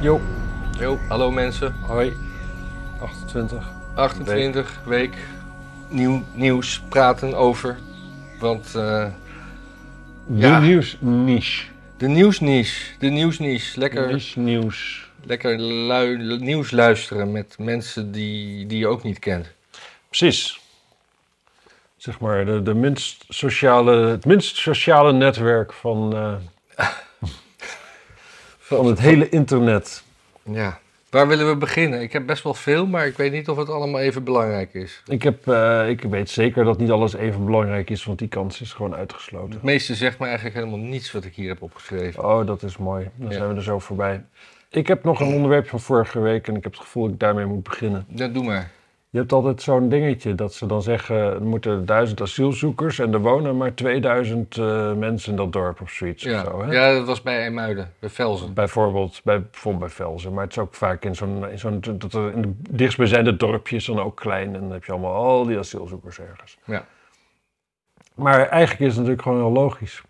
Jo, Yo, hallo mensen. hoi. 28. 28 week. Nieuw nieuws praten over. Want eh, De Ja. nieuwsniche. de nieuwsniche, de nieuwsniche. Lekker, Niche nieuws. lekker lui- nieuws luisteren met mensen die, die je ook niet kent. Precies. Zeg maar de, de minst sociale, het minst sociale netwerk van, eh, van het hele internet. Ja. Waar willen we beginnen? Ik heb best wel veel, maar ik weet niet of het allemaal even belangrijk is. Ik, heb, eh, ik weet zeker dat niet alles even belangrijk is, want die kans is gewoon uitgesloten. Het meeste zegt me eigenlijk helemaal niets wat ik hier heb opgeschreven. Oh, dat is mooi. Dan Ja. zijn we er zo voorbij. Ik heb nog een onderwerp van vorige week en ik heb het gevoel dat ik daarmee moet beginnen. Dat doe maar. Je hebt altijd zo'n dingetje dat ze dan zeggen: er moeten duizend asielzoekers en er wonen maar 2000 eh, mensen in dat dorp of zoiets. Ja. Of zo, hè? ja, dat was bij IJmuiden, bij Velzen. Bijvoorbeeld bij, bijvoorbeeld bij Velzen, maar het is ook vaak in zo'n, in zo'n dat er in de dichtstbijzijnde dorpjes dan ook klein en dan heb je allemaal al die asielzoekers ergens. Ja. Maar eigenlijk is het natuurlijk gewoon heel logisch.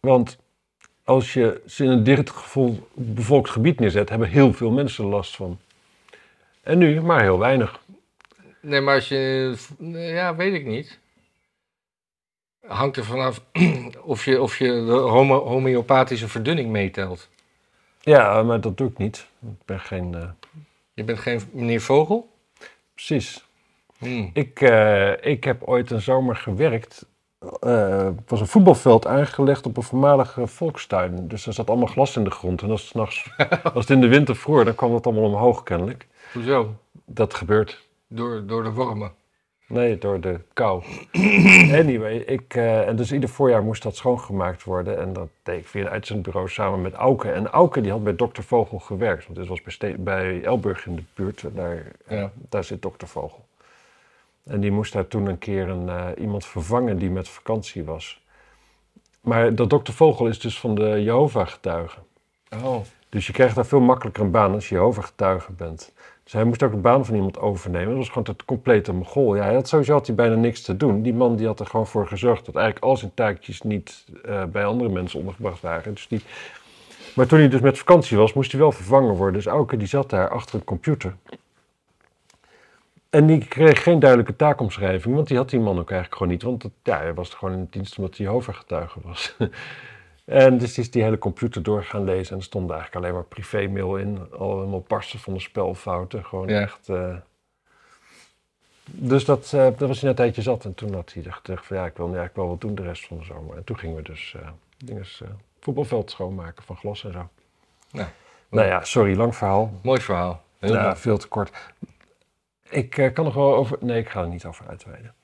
Want als je ze in een dichtgevoel bevolkt gebied neerzet, hebben heel veel mensen er last van. En nu maar heel weinig. Nee, maar als je. Ja, weet ik niet. Hangt er vanaf of je, of je de homo- homeopathische verdunning meetelt. Ja, maar dat doe ik niet. Ik ben geen. eh, Je bent geen meneer Vogel? precies. Hmm. Ik, eh, ik heb ooit een zomer gewerkt. eh, Er was een voetbalveld aangelegd op een voormalige volkstuin. Dus er zat allemaal glas in de grond. En als het, 's nachts, als het in de winter vroor, dan kwam dat allemaal omhoog kennelijk. Hoezo? Dat gebeurt. Door, door de wormen. Nee, door de kou. anyway, ik, eh, en dus ieder voorjaar moest dat schoongemaakt worden. En dat deed ik via een uitzendbureau samen met Auke. En Auke die had bij Dr. Vogel gewerkt. Want dit was bij, Elburg in de buurt. Daar, eh, Ja. daar zit Dr. Vogel. En die moest daar toen een keer een, eh, iemand vervangen die met vakantie was. Maar dat Dr. Vogel is dus van de Jehovah-getuigen. Oh. Dus je krijgt daar veel makkelijker een baan als je Jehovah-getuige bent. Dus hij moest ook de baan van iemand overnemen. Dat was gewoon het complete mogol. Ja, had sowieso had hij bijna niks te doen. Die man die had er gewoon voor gezorgd dat eigenlijk al zijn taakjes niet eh, bij andere mensen ondergebracht waren. Dus die... Maar toen hij dus met vakantie was, moest hij wel vervangen worden. Dus Auke die zat daar achter een computer. En die kreeg geen duidelijke taakomschrijving, want die had die man ook eigenlijk gewoon niet. Want ja, hij was gewoon in dienst omdat hij Jehovah-getuige was. En dus die is die hele computer door gaan lezen en er stond eigenlijk alleen maar privémail in. Al helemaal barsten van de spelfouten. Gewoon Ja. echt. eh. Dus dat, eh, dat was hij een tijdje zat. En toen had hij gedacht van ja, ik wil nu eigenlijk wel wat doen de rest van de zomer. En toen gingen we dus eh dinges, eh, voetbalveld schoonmaken van glas en zo. Nou, Nou ja, sorry, lang verhaal. Mooi verhaal. Heel Ja, mooi. veel te kort. Ik eh, kan nog wel over. Nee, ik ga er niet over uitweiden.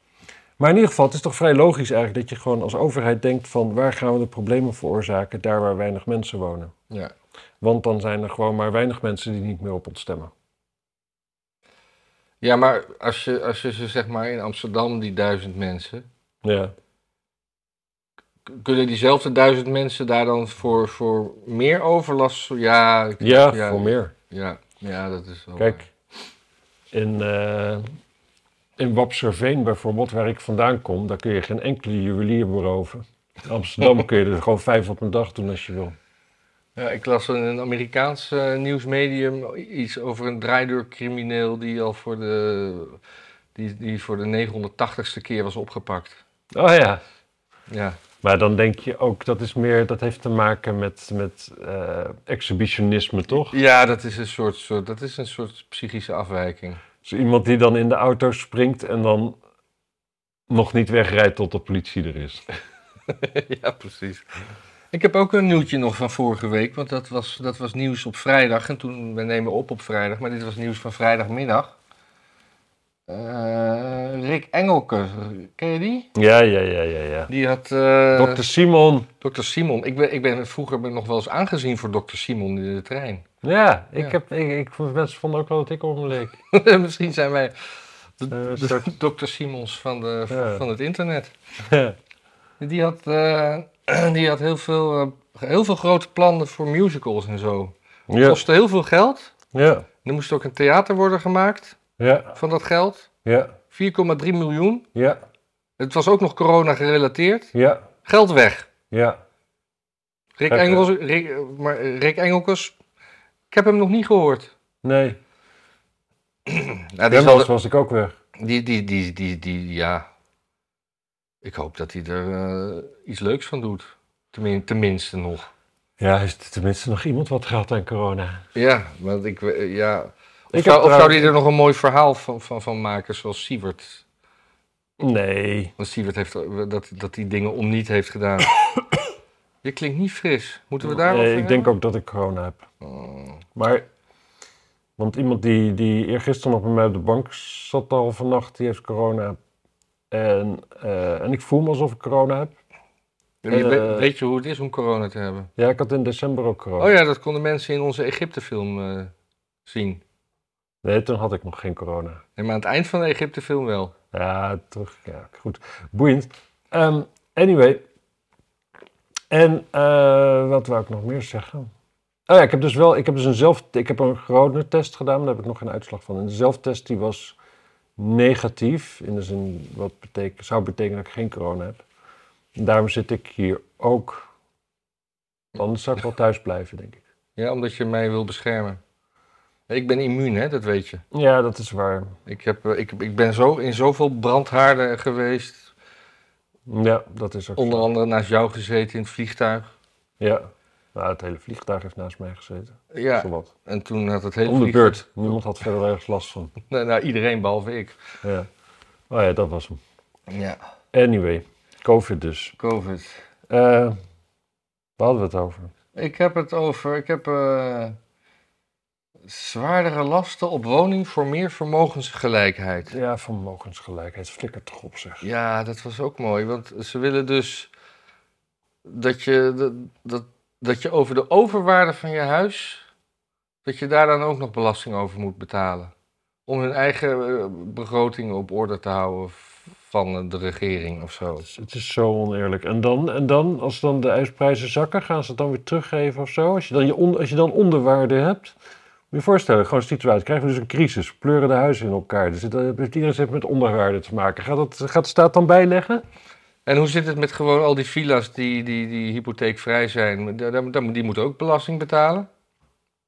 Maar in ieder geval, het is toch vrij logisch eigenlijk dat je gewoon als overheid denkt van waar gaan we de problemen veroorzaken daar waar weinig mensen wonen. Ja. Want dan zijn er gewoon maar weinig mensen die niet meer op ons stemmen. ja, maar als je, als je ze zeg maar in Amsterdam, die duizend mensen. Ja. Kunnen diezelfde duizend mensen daar dan voor, voor meer overlast? Ja, Ja, voor meer. Ja, ja, dat is wel. Kijk, in, eh in Wapserveen bijvoorbeeld, waar ik vandaan kom, daar kun je geen enkele juwelier beroven. In Amsterdam kun je er gewoon vijf op een dag doen als je wil. Ja, ik las in een Amerikaans eh, nieuwsmedium iets over een draaideurcrimineel die al voor de, die, die voor de 980ste keer was opgepakt. Oh ja. Ja, Maar dan denk je ook, dat is meer, dat heeft te maken met, met eh, exhibitionisme, toch? ja dat, is een soort, soort, dat is een soort psychische afwijking. Dus iemand die dan in de auto springt en dan nog niet wegrijdt tot de politie er is. ja, precies. Ik heb ook een nieuwtje nog van vorige week, want dat was, dat was nieuws op vrijdag. En toen, we nemen op op vrijdag, maar dit was nieuws van vrijdagmiddag. Eh, Rick Engelke, ken je die? Ja, ja, ja, ja, ja. Die had... eh, Dokter Simon. Dr. Simon. Ik ben, ik ben vroeger ben nog wel eens aangezien voor Dr. Simon in de trein. Ja, ik Ja. heb, ik, ik, mensen vonden ook wel dat ik op leek. Misschien zijn wij de, Eh, Dr. Simons van, de, Ja. van het internet. Die had, eh, die had heel, veel, eh, heel veel grote plannen voor musicals en zo. ja, Kostte heel veel geld. ja, Er moest ook een theater worden gemaakt ja, van dat geld. ja, 4,3 miljoen. ja, Het was ook nog corona gerelateerd. ja, Geld weg. ja. Rick? Engels, Rick, maar Rick Engelkes Ik heb hem nog niet gehoord. Nee, Nou, zal, was ik ook weg. die, die, die, die, die, ja. Ik hoop dat hij er eh, iets leuks van doet. Tenmin, tenminste nog. Ja, is tenminste nog iemand wat gehad aan corona? Ja, want ik, eh, ja. Of, Ik zou, of zou hij er nog een mooi verhaal van, van, van maken, zoals Sievert? Nee. Want Sievert heeft eh, dat, dat die dingen om niet heeft gedaan. Je klinkt niet fris. Moeten we daarover Nee, ik denk ook dat ik corona heb. Oh. Maar, want iemand die, die eergisteren nog bij mij op de bank zat al vannacht, die heeft corona. En, eh, en ik voel me alsof ik corona heb. Je Eh, weet, weet je hoe het is om corona te hebben? Ja, ik had in december ook corona. Oh ja, dat konden mensen in onze Egypte-film eh, zien. Nee, toen had ik nog geen corona. Nee, maar aan het eind van de Egypte-film wel. Ja, terug. Ja, goed. Boeiend. Ehm, anyway. En eh, wat wou ik nog meer zeggen? Oh ja, ik heb dus wel, ik heb dus een zelf, ik heb een coronatest gedaan, maar daar heb ik nog geen uitslag van. En de zelftest die was negatief, in de zin wat betekent, zou betekenen dat ik geen corona heb. En daarom zit ik hier ook. Anders zou ik wel thuis blijven, denk ik. Ja, omdat je mij wil beschermen. Ik ben immuun, hè, dat weet je. Ja, dat is waar. Ik, heb, eh, ik, ik ben zo in zoveel brandhaarden geweest. Ja, dat is ook Onder zo. andere naast jou gezeten in het vliegtuig. Ja. Nou, het hele vliegtuig heeft naast mij gezeten. Ja, Zowat. en toen had het hele Om de vliegtuig- beurt. Niemand had verder ergens last van. Nou, nou, iedereen behalve ik. Ja. Oh ja, dat was hem. Ja, Anyway, COVID dus. COVID. Eh waar hadden we het over? Ik heb het over, ik heb eh, zwaardere lasten op woning voor meer vermogensgelijkheid. Ja, vermogensgelijkheid. Flikker toch op zeg. Ja, dat was ook mooi, want ze willen dus dat je, dat, dat, dat je over de overwaarde van je huis, dat je daar dan ook nog belasting over moet betalen. Om hun eigen eh, begrotingen op orde te houden van de regering of zo. Het is, het is zo oneerlijk. En dan, en dan, als dan de ijsprijzen zakken, gaan ze het dan weer teruggeven of zo? Als je dan, je on- als je dan onderwaarde hebt. Moet je voorstellen, gewoon een situatie. Krijgen we dus een crisis. Pleuren de huizen in elkaar. Dus het, eh, iedereen zit met onderwaarde te maken. Gaat, dat, gaat de staat dan bijleggen? En hoe zit het met gewoon al die villa's die, die, die hypotheekvrij zijn? Die moeten ook belasting betalen?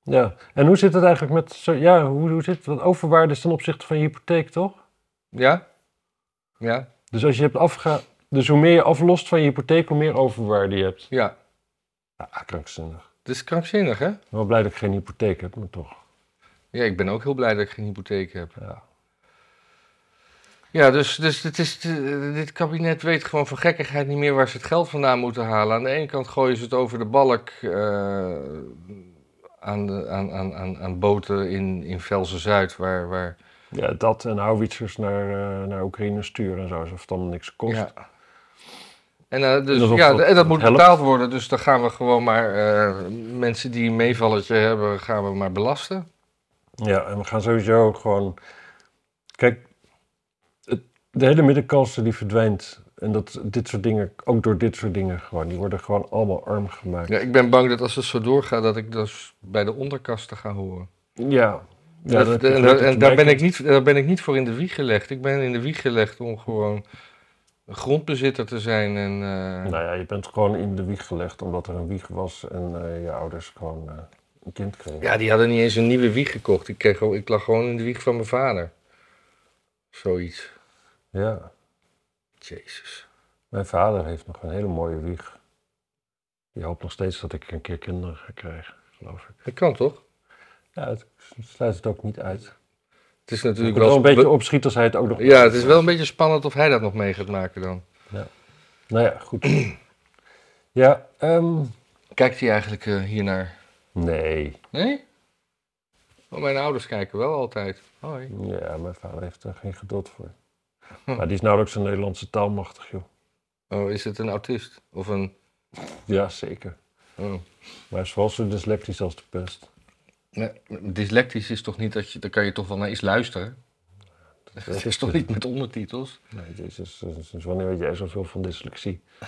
Ja. En hoe zit het eigenlijk met... Ja, hoe, hoe zit het? Want overwaarde is ten opzichte van je hypotheek, toch? Ja? Ja? Dus als je hebt afga... Dus hoe meer je aflost van je hypotheek, hoe meer overwaarde je hebt. Ja. Ja, krankzinnig. Dat is krankzinnig, hè? Ik ben wel blij dat ik geen hypotheek heb, maar toch. Ja, ik ben ook heel blij dat ik geen hypotheek heb. Ja. Ja, dus, dus het is, dit kabinet weet gewoon van gekkigheid niet meer waar ze het geld vandaan moeten halen. Aan de ene kant gooien ze het over de balk eh, aan, de, aan, aan, aan, aan boten in, in Velzen-Zuid, waar... waar ja, dat en houwitsers naar, eh, naar Oekraïne sturen en zo, alsof het dan niks kost. ja. En, eh, dus, En ja, dat- en dat moet helpt. betaald worden, dus dan gaan we gewoon maar eh, mensen die een meevalletje hebben, gaan we maar belasten. Ja, en we gaan sowieso gewoon... Kijk, het, de hele middenklasse die verdwijnt. En dat dit soort dingen, ook door dit soort dingen gewoon, die worden gewoon allemaal arm gemaakt. Ja, ik ben bang dat als het zo doorgaat, dat ik dus bij de onderkasten ga horen. Ja. Ja, Dat- en en daar, ben ik niet, daar ben ik niet voor in de wieg gelegd. Ik ben in de wieg gelegd om gewoon grondbezitter te zijn. En, eh, Nou ja, je bent gewoon in de wieg gelegd omdat er een wieg was en eh, je ouders gewoon eh, een kind kregen. Ja, die hadden niet eens een nieuwe wieg gekocht. Ik, kreeg, ik lag gewoon in de wieg van mijn vader. Zoiets. ja. Jezus. Mijn vader heeft nog een hele mooie wieg. Die hoopt nog steeds dat ik een keer kinderen ga krijgen, geloof ik. Dat kan toch? Ja, het sluit het ook niet uit. Het is natuurlijk wel wel... een beetje opschiet als hij het ook nog... Ja, het is wel een beetje spannend of hij dat nog mee gaat maken dan. Nou ja, goed. ja, ehm, Kijkt hij eigenlijk eh, hiernaar? nee. Nee? Oh, mijn ouders kijken wel altijd. Hoi. Ja, mijn vader heeft er geen geduld voor. Hm. Maar die is nauwelijks een Nederlandse taalmachtig, joh. Oh, is het een autist? Of een... Ja, zeker. Oh. Maar hij is vooral zo dyslectisch als de pest. Nee, dyslectisch is toch niet dat je... Dan kan je toch wel naar iets luisteren? Het is toch niet met ondertitels? Nee, sinds wanneer weet jij zoveel van dyslexie?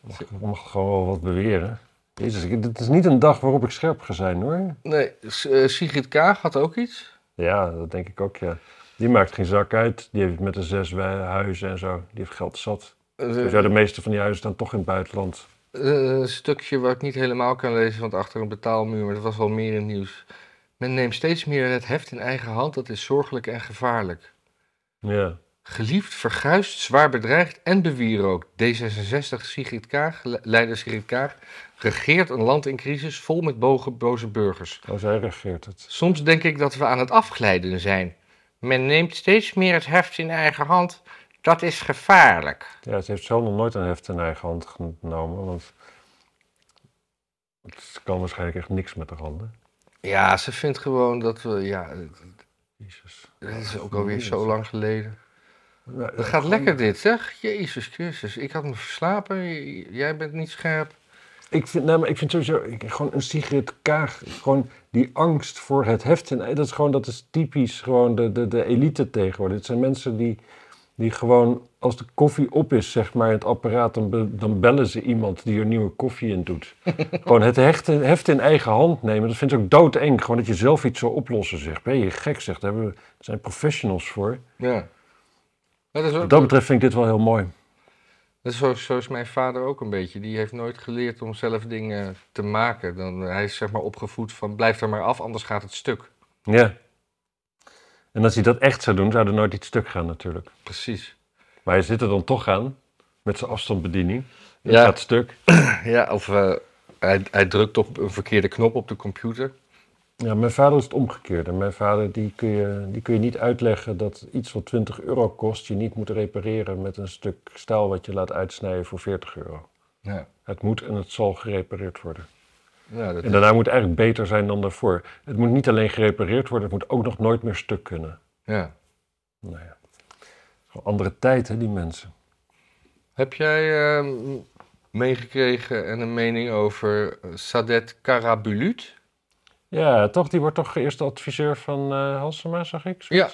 Mag, je mag gewoon wel wat beweren. Jezus, ik, dit is niet een dag waarop ik scherp ga zijn, hoor. Nee, eh, Sigrid Kaag had ook iets. Ja, dat denk ik ook, ja. Die maakt geen zak uit. Die heeft met de zes huizen en zo. Die heeft geld zat. Eh, Dus ja, de meeste van die huizen staan toch in het buitenland. Eh, een stukje wat ik niet helemaal kan lezen, want achter een betaalmuur, maar dat was wel meer in het nieuws. Men neemt steeds meer het heft in eigen hand, dat is zorgelijk en gevaarlijk. Ja. Geliefd, verguisd, zwaar bedreigd en bewierookt. D66 Sigrid Kaag, le- leider Sigrid Kaag, regeert een land in crisis vol met boze burgers. Oh, zij regeert het. Soms denk ik dat we aan het afglijden zijn. Men neemt steeds meer het heft in eigen hand, dat is gevaarlijk. Ja, ze heeft zelf nog nooit een heft in eigen hand genomen, want het kan waarschijnlijk echt niks met de handen. Ja, ze vindt gewoon dat we, ja, Jezus. het is ook alweer zo lang geleden. Nou, Het gaat lekker dit, zeg. Jezus Christus, ik had me verslapen, jij bent niet scherp. Ik vind, nou, maar ik vind sowieso, ik, gewoon een Sigrid Kaag, gewoon die angst voor het heft. En dat is gewoon, dat is typisch gewoon de, de, de elite tegenwoordig. Het zijn mensen die, die gewoon, als de koffie op is, zeg maar, in het apparaat, dan, be- dan bellen ze iemand die er nieuwe koffie in doet. gewoon het heft, heft in eigen hand nemen, dat vind ik ook doodeng. Gewoon dat je zelf iets zou oplossen, zeg. Ben je gek, zegt. Daar hebben daar zijn professionals voor. Ja. Dat is, ook, Wat dat betreft vind ik dit wel heel mooi. dat is zo, zo is mijn vader ook een beetje. Die heeft nooit geleerd om zelf dingen te maken. Dan, hij is zeg maar opgevoed van blijf er maar af, anders gaat het stuk. Ja. En als hij dat echt zou doen, zou er nooit iets stuk gaan natuurlijk. Precies. Maar hij zit er dan toch aan, met zijn afstandsbediening. Het Ja. gaat stuk. Ja, of eh, hij, hij drukt op een verkeerde knop op de computer. Ja, mijn vader is het omgekeerde. Mijn vader, die kun, je, die kun je niet uitleggen dat iets wat 20 euro kost, je niet moet repareren met een stuk staal wat je laat uitsnijden voor 40 euro. Ja. Het moet en het zal gerepareerd worden. Ja, En daarna moet het eigenlijk beter zijn dan daarvoor. Het moet niet alleen gerepareerd worden, het moet ook nog nooit meer stuk kunnen. ja. Nou ja. Gewoon andere tijd, hè, die mensen. Heb jij ehm, meegekregen en een mening over eh, Sadet Karabulut? Ja, toch, die wordt toch eerste adviseur van eh Halsema, zag ik? Ja.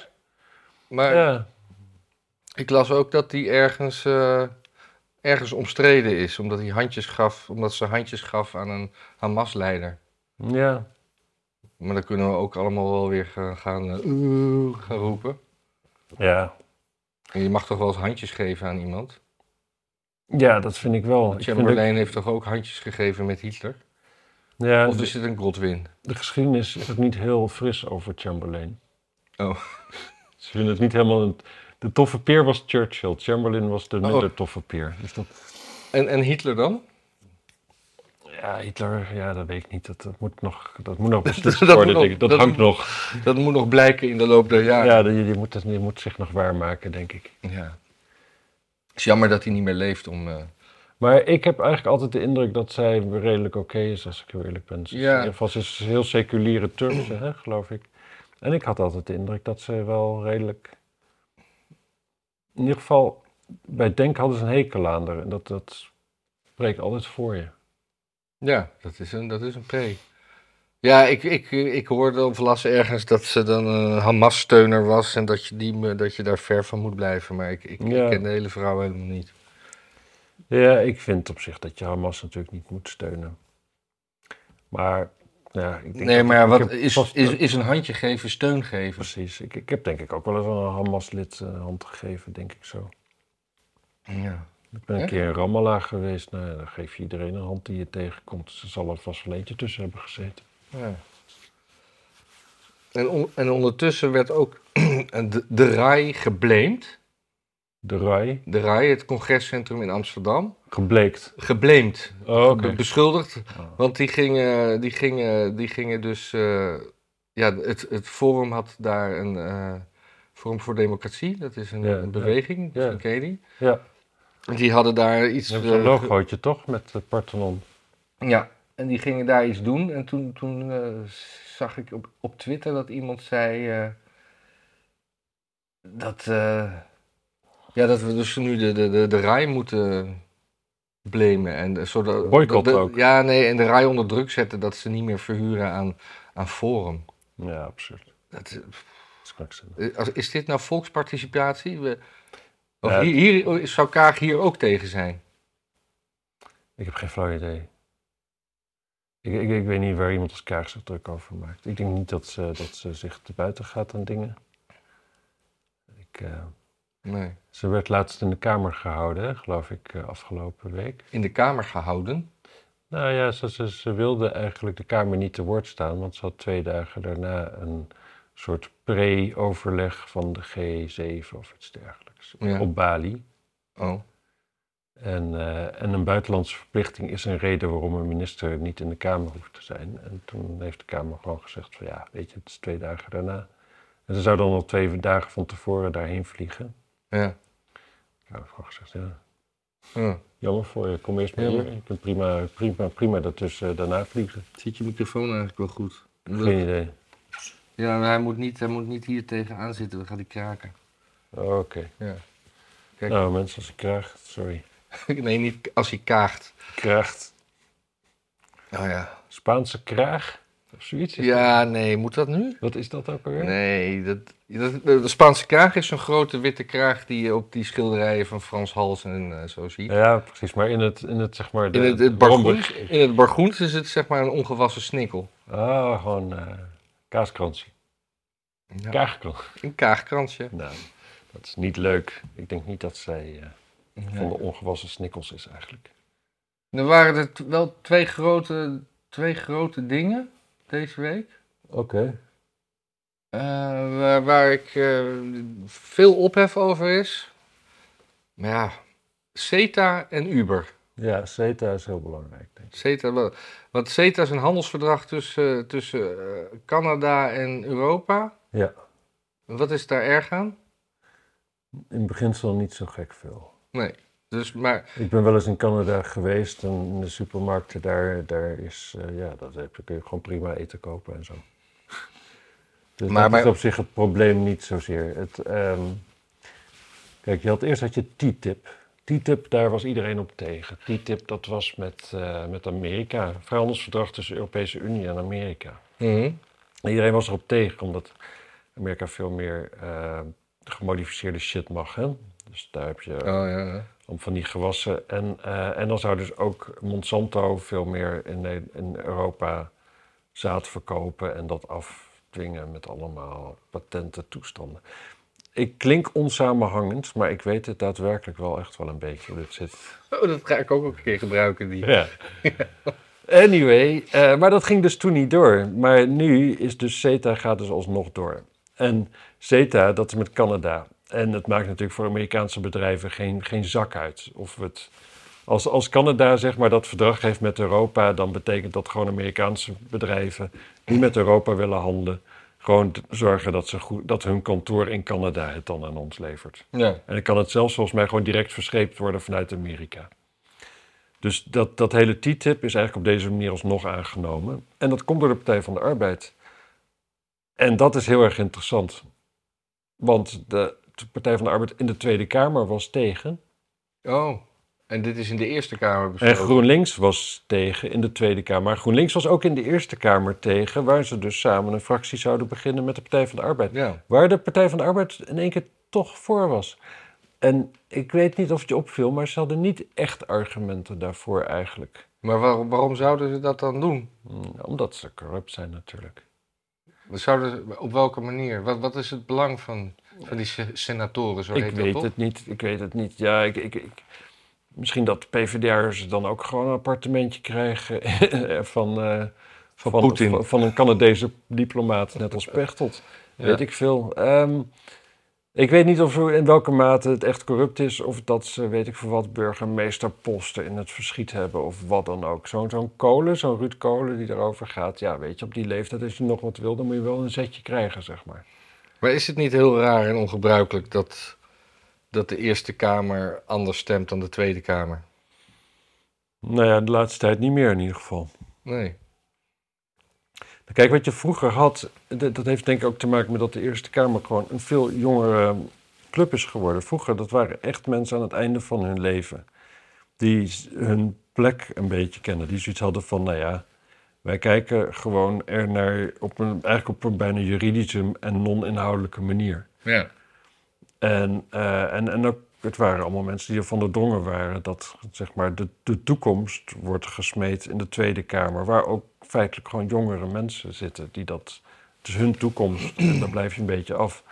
Maar Ja, ik las ook dat hij ergens, eh, ergens omstreden is, omdat hij handjes gaf, omdat ze handjes gaf aan een Hamas-leider. ja. Maar dan kunnen we ook allemaal wel weer gaan, gaan, eh, gaan roepen. ja. En je mag toch wel eens handjes geven aan iemand? Ja, dat vind ik wel. Ik vind ook- Chamberlain heeft toch ook handjes gegeven met Hitler? ja, Of is het een Godwin? de geschiedenis is ook niet heel fris over Chamberlain. Oh. Ze vinden het niet helemaal... Een, de toffe peer was Churchill. Chamberlain was de minder Oh. toffe peer. Dus dat, En, en Hitler dan? ja, Hitler, ja, dat weet ik niet. Dat, dat moet nog, dat moet nog beslist Dat worden, nog- denk ik. Dat, dat hangt moet- nog. Dat moet nog blijken in de loop der jaren. Ja, die, die, moet, die moet zich nog waarmaken, denk ik. Ja. Het is jammer dat hij niet meer leeft om... eh, Maar ik heb eigenlijk altijd de indruk dat zij redelijk oké is, als ik heel eerlijk ben. Ja. In ieder geval, ze is heel seculiere Turkse, hè, geloof ik. En ik had altijd de indruk dat ze wel redelijk... In ieder geval, bij Denk hadden ze een hekel aan haar. En dat, dat spreekt altijd voor je. Ja, dat is een, dat is een pre. Ja, ik, ik, ik hoorde of las ergens dat ze dan een Hamas-steuner was en dat je, die, dat je daar ver van moet blijven. Maar ik, ik, Ja. ik ken de hele vrouw helemaal niet. Ja, ik vind op zich dat je Hamas natuurlijk niet moet steunen. Maar, ja, ik denk Nee, maar wat is, vast- is, is een handje geven steun geven? Precies. Ik, ik heb denk ik ook wel eens een Hamas-lid een hand gegeven, denk ik zo. Ja. Ik ben een Echt? keer in Ramallah geweest. Nou, dan geef je iedereen een hand die je tegenkomt. Ze zal er vast wel eentje tussen hebben gezeten. ja. En, on- en ondertussen werd ook de, de RAI geblamed. De RAI. De RAI, het congrescentrum in Amsterdam. Gebleekt. Geblamed. Oh, beschuldigd. Oh. Want die gingen, die gingen, die gingen dus. eh, ja, het, het Forum had daar een. eh, Forum voor Democratie, dat is een, Ja, een beweging, ja. ken je die. Ja, Die hadden daar iets. je hebt zo'n eh, logootje toch met de Parthenon. Ja, en die gingen daar iets doen. En toen, toen zag ik op, op Twitter dat iemand zei. dat. Eh, ja, dat we dus nu de, de, de, de RAI moeten blamen. En de- zodat, Boycotten de- ook. Ja, nee, en de RAI onder druk zetten dat ze niet meer verhuren aan, aan Forum. Ja, absurd. Dat, is krankzinnig. eh, is dit nou volksparticipatie? We, of Ja, hier, hier, zou Kaag hier ook tegen zijn? Ik heb geen flauw idee. Ik, ik, ik weet niet waar iemand als Kaag zich druk over maakt. Ik denk niet dat ze, dat ze zich te buiten gaat aan dingen. Ik, eh, Nee. ze werd laatst in de Kamer gehouden, hè, geloof ik, eh, afgelopen week. In de Kamer gehouden. Nou ja, ze, ze, ze wilde eigenlijk de Kamer niet te woord staan, want ze had twee dagen daarna een soort pre-overleg van de G7 of iets dergelijks Ja. op Bali. Oh. En, eh, en een buitenlandse verplichting is een reden waarom een minister niet in de Kamer hoeft te zijn. En toen heeft de Kamer gewoon gezegd van ja, weet je, het is twee dagen daarna. En ze zou dan al twee dagen van tevoren daarheen vliegen. Ja. Ik heb gewoon gezegd, ja, Hm. jammer voor je, kom eerst maar Jammer. hier. Je kunt prima, prima, prima daartussen daarna vliegen. Zit je microfoon eigenlijk wel goed? Geen idee. Ja, maar hij moet niet, hij moet niet hier tegenaan zitten, dan gaat hij kraken. Oké. Ja. Kijk. Nou mensen, als ik krijg, sorry. nee, niet als hij kaagt. Krijgt Oh ja. Spaanse kraag of zoiets? is Ja, nee, moet dat nu? Wat is dat ook alweer? Nee, dat, dat, de Spaanse kraag is zo'n grote witte kraag die je op die schilderijen van Frans Hals en eh, zo ziet. Ja, precies. Maar in het, in het zeg maar... De, In het, het bargoens, in het bargoens is het zeg maar een ongewassen snikkel. Ah, gewoon eh kaaskransje. Ja. Kaagkrans. Een kaagkransje. Nou, dat is niet leuk. Ik denk niet dat zij eh, van de ongewassen snikkels is eigenlijk. Er waren er wel twee grote, twee grote dingen deze week. Oké. Eh, waar, waar ik eh, veel ophef over is. Maar ja, CETA en Uber. Ja, CETA is heel belangrijk, denk ik. CETA, want CETA is een handelsverdrag tussen, tussen eh, Canada en Europa. Ja, Wat is daar erg aan? in beginsel niet zo gek veel. Nee. Dus, maar, Ik ben wel eens in Canada geweest en in de supermarkten daar, daar is, eh, ja, dat heb kun je gewoon prima eten kopen en zo. Dus Maar- dat maar- is op zich het probleem niet zozeer. Het, ehm, kijk, je had eerst had je TTIP. TTIP, daar was iedereen op tegen. TTIP, dat was met, eh, met Amerika. Vrijhandelsverdrag tussen de Europese Unie en Amerika. Mhm. En iedereen was erop tegen, omdat Amerika veel meer eh, gemodificeerde shit mag. Hè? Dus daar heb je Oh ja, ja. Om van die gewassen. En, eh, en dan zou dus ook Monsanto veel meer in, in Europa zaad verkopen en dat afdwingen met allemaal patenten toestanden. Ik klink onsamenhangend, maar ik weet het daadwerkelijk wel echt wel een beetje hoe dit zit. Oh, dat ga ik ook een keer gebruiken. Die. Ja. Anyway, eh, maar dat ging dus toen niet door. Maar nu is dus CETA gaat dus alsnog door. En CETA, dat is met Canada. En het maakt natuurlijk voor Amerikaanse bedrijven geen, geen zak uit. Of het, als, als Canada zeg maar dat verdrag heeft met Europa, dan betekent dat gewoon Amerikaanse bedrijven die met Europa willen handelen, gewoon zorgen dat, ze goed, dat hun kantoor in Canada het dan aan ons levert. Ja. En dan kan het zelfs volgens mij gewoon direct verscheept worden vanuit Amerika. Dus dat, dat hele TTIP is eigenlijk op deze manier alsnog aangenomen. En dat komt door de Partij van de Arbeid. En dat is heel erg interessant. Want de, de Partij van de Arbeid in de Tweede Kamer was tegen. Oh, en dit is in de Eerste Kamer En besproken. GroenLinks was tegen in de Tweede Kamer. Maar GroenLinks was ook in de Eerste Kamer tegen, waar ze dus samen een fractie zouden beginnen met de Partij van de Arbeid. Ja. Waar de Partij van de Arbeid in één keer toch voor was. En ik weet niet of het je opviel, maar ze hadden niet echt argumenten daarvoor eigenlijk. Maar waarom, waarom zouden ze dat dan doen? Mm, Omdat ze corrupt zijn natuurlijk. Zouden op welke manier? Wat, wat is het belang van, van die se- senatoren? Zo ik heet weet het niet. Ik weet het niet. Ja, ik, ik, ik- misschien dat PvdA'ers dan ook gewoon een appartementje krijgen van, eh, van, van, van een Canadese diplomaat, net als Pechtold. Ja. Weet ik veel. Ehm, ik weet niet of in welke mate het echt corrupt is, of dat ze, weet ik veel wat, burgemeesterposten in het verschiet hebben, of wat dan ook. Zo'n zo'n kolen, zo'n Ruud Kolen die erover gaat. Ja, weet je, op die leeftijd, als je nog wat wil, dan moet je wel een zetje krijgen, zeg maar. Maar is het niet heel raar en ongebruikelijk dat, dat de Eerste Kamer anders stemt dan de Tweede Kamer? Nou ja, de laatste tijd niet meer in ieder geval. Nee. Kijk, wat je vroeger had, dat heeft denk ik ook te maken met dat de Eerste Kamer gewoon een veel jongere club is geworden. Vroeger, dat waren echt mensen aan het einde van hun leven. Die hun plek een beetje kennen. Die zoiets hadden van, nou ja, wij kijken gewoon er naar op een, eigenlijk op een bijna juridische en non-inhoudelijke manier. Ja. En, eh, en, en ook, het waren allemaal mensen die ervan doordrongen waren dat zeg maar, de, de toekomst wordt gesmeed in de Tweede Kamer, waar ook feitelijk gewoon jongere mensen zitten die dat. Het is hun toekomst en daar blijf je een beetje af.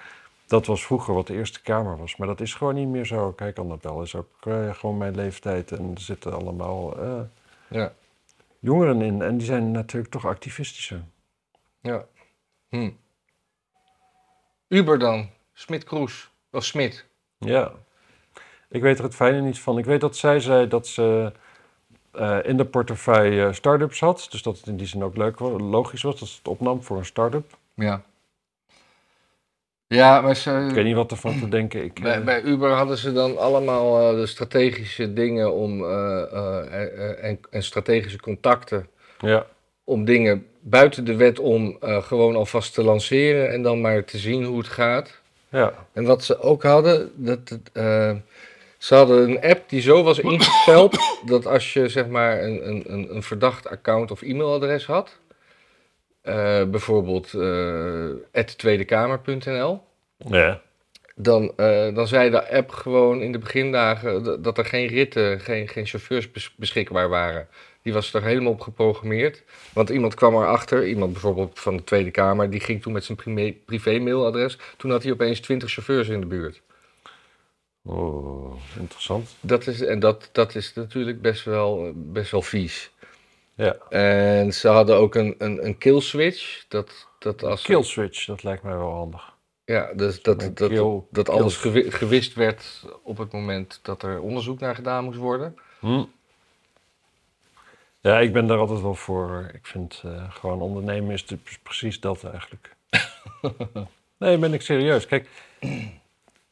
Dat was vroeger wat de Eerste Kamer was, maar dat is gewoon niet meer zo. Kijk, Annabel is ook eh, gewoon mijn leeftijd en er zitten allemaal. eh, Ja. Jongeren in. En die zijn natuurlijk toch activistischer. Ja. Hm. Uber dan? Smit Kroes? Of Smit? Ja. Ik weet er het fijne niet van. Ik weet dat zij zei dat ze eh, in de portefeuille eh, start-ups had. Dus dat het in die zin ook leuk was, logisch was dat ze het opnam voor een start-up. Ja. Ja, maar ze, Ik weet niet wat ervan te denken. Ik, bij, eh, bij Uber hadden ze dan allemaal eh, de strategische dingen om, eh, en, en strategische contacten ja. om dingen buiten de wet om gewoon alvast te lanceren en dan maar te zien hoe het gaat. ja. En wat ze ook hadden, dat, het, ze hadden een app die zo was ingesteld dat als je zeg maar een, een, een, verdacht account of e-mailadres had, bijvoorbeeld eh tweedekamer.nl, ja. dan, eh, dan zei de app gewoon in de begindagen dat- er geen ritten, geen, geen chauffeurs bes- beschikbaar waren. Die was er helemaal op geprogrammeerd. Want iemand kwam erachter, iemand bijvoorbeeld van de Tweede Kamer, die ging toen met zijn privé- privé-mailadres. Toen had hij opeens 20 chauffeurs in de buurt. Oh, interessant. Dat is, en dat, dat is natuurlijk best wel, best wel vies. Ja. En ze hadden ook een, een, een kill switch. Dat, dat als Kill switch, dat lijkt mij wel handig. Ja, dus dat, dat, kill- dat kill- alles gewi- gewist werd op het moment dat er onderzoek naar gedaan moest worden. Hm. Ja, ik ben daar altijd wel voor. Ik vind eh, gewoon ondernemen is precies dat eigenlijk. nee, ben ik serieus. Kijk,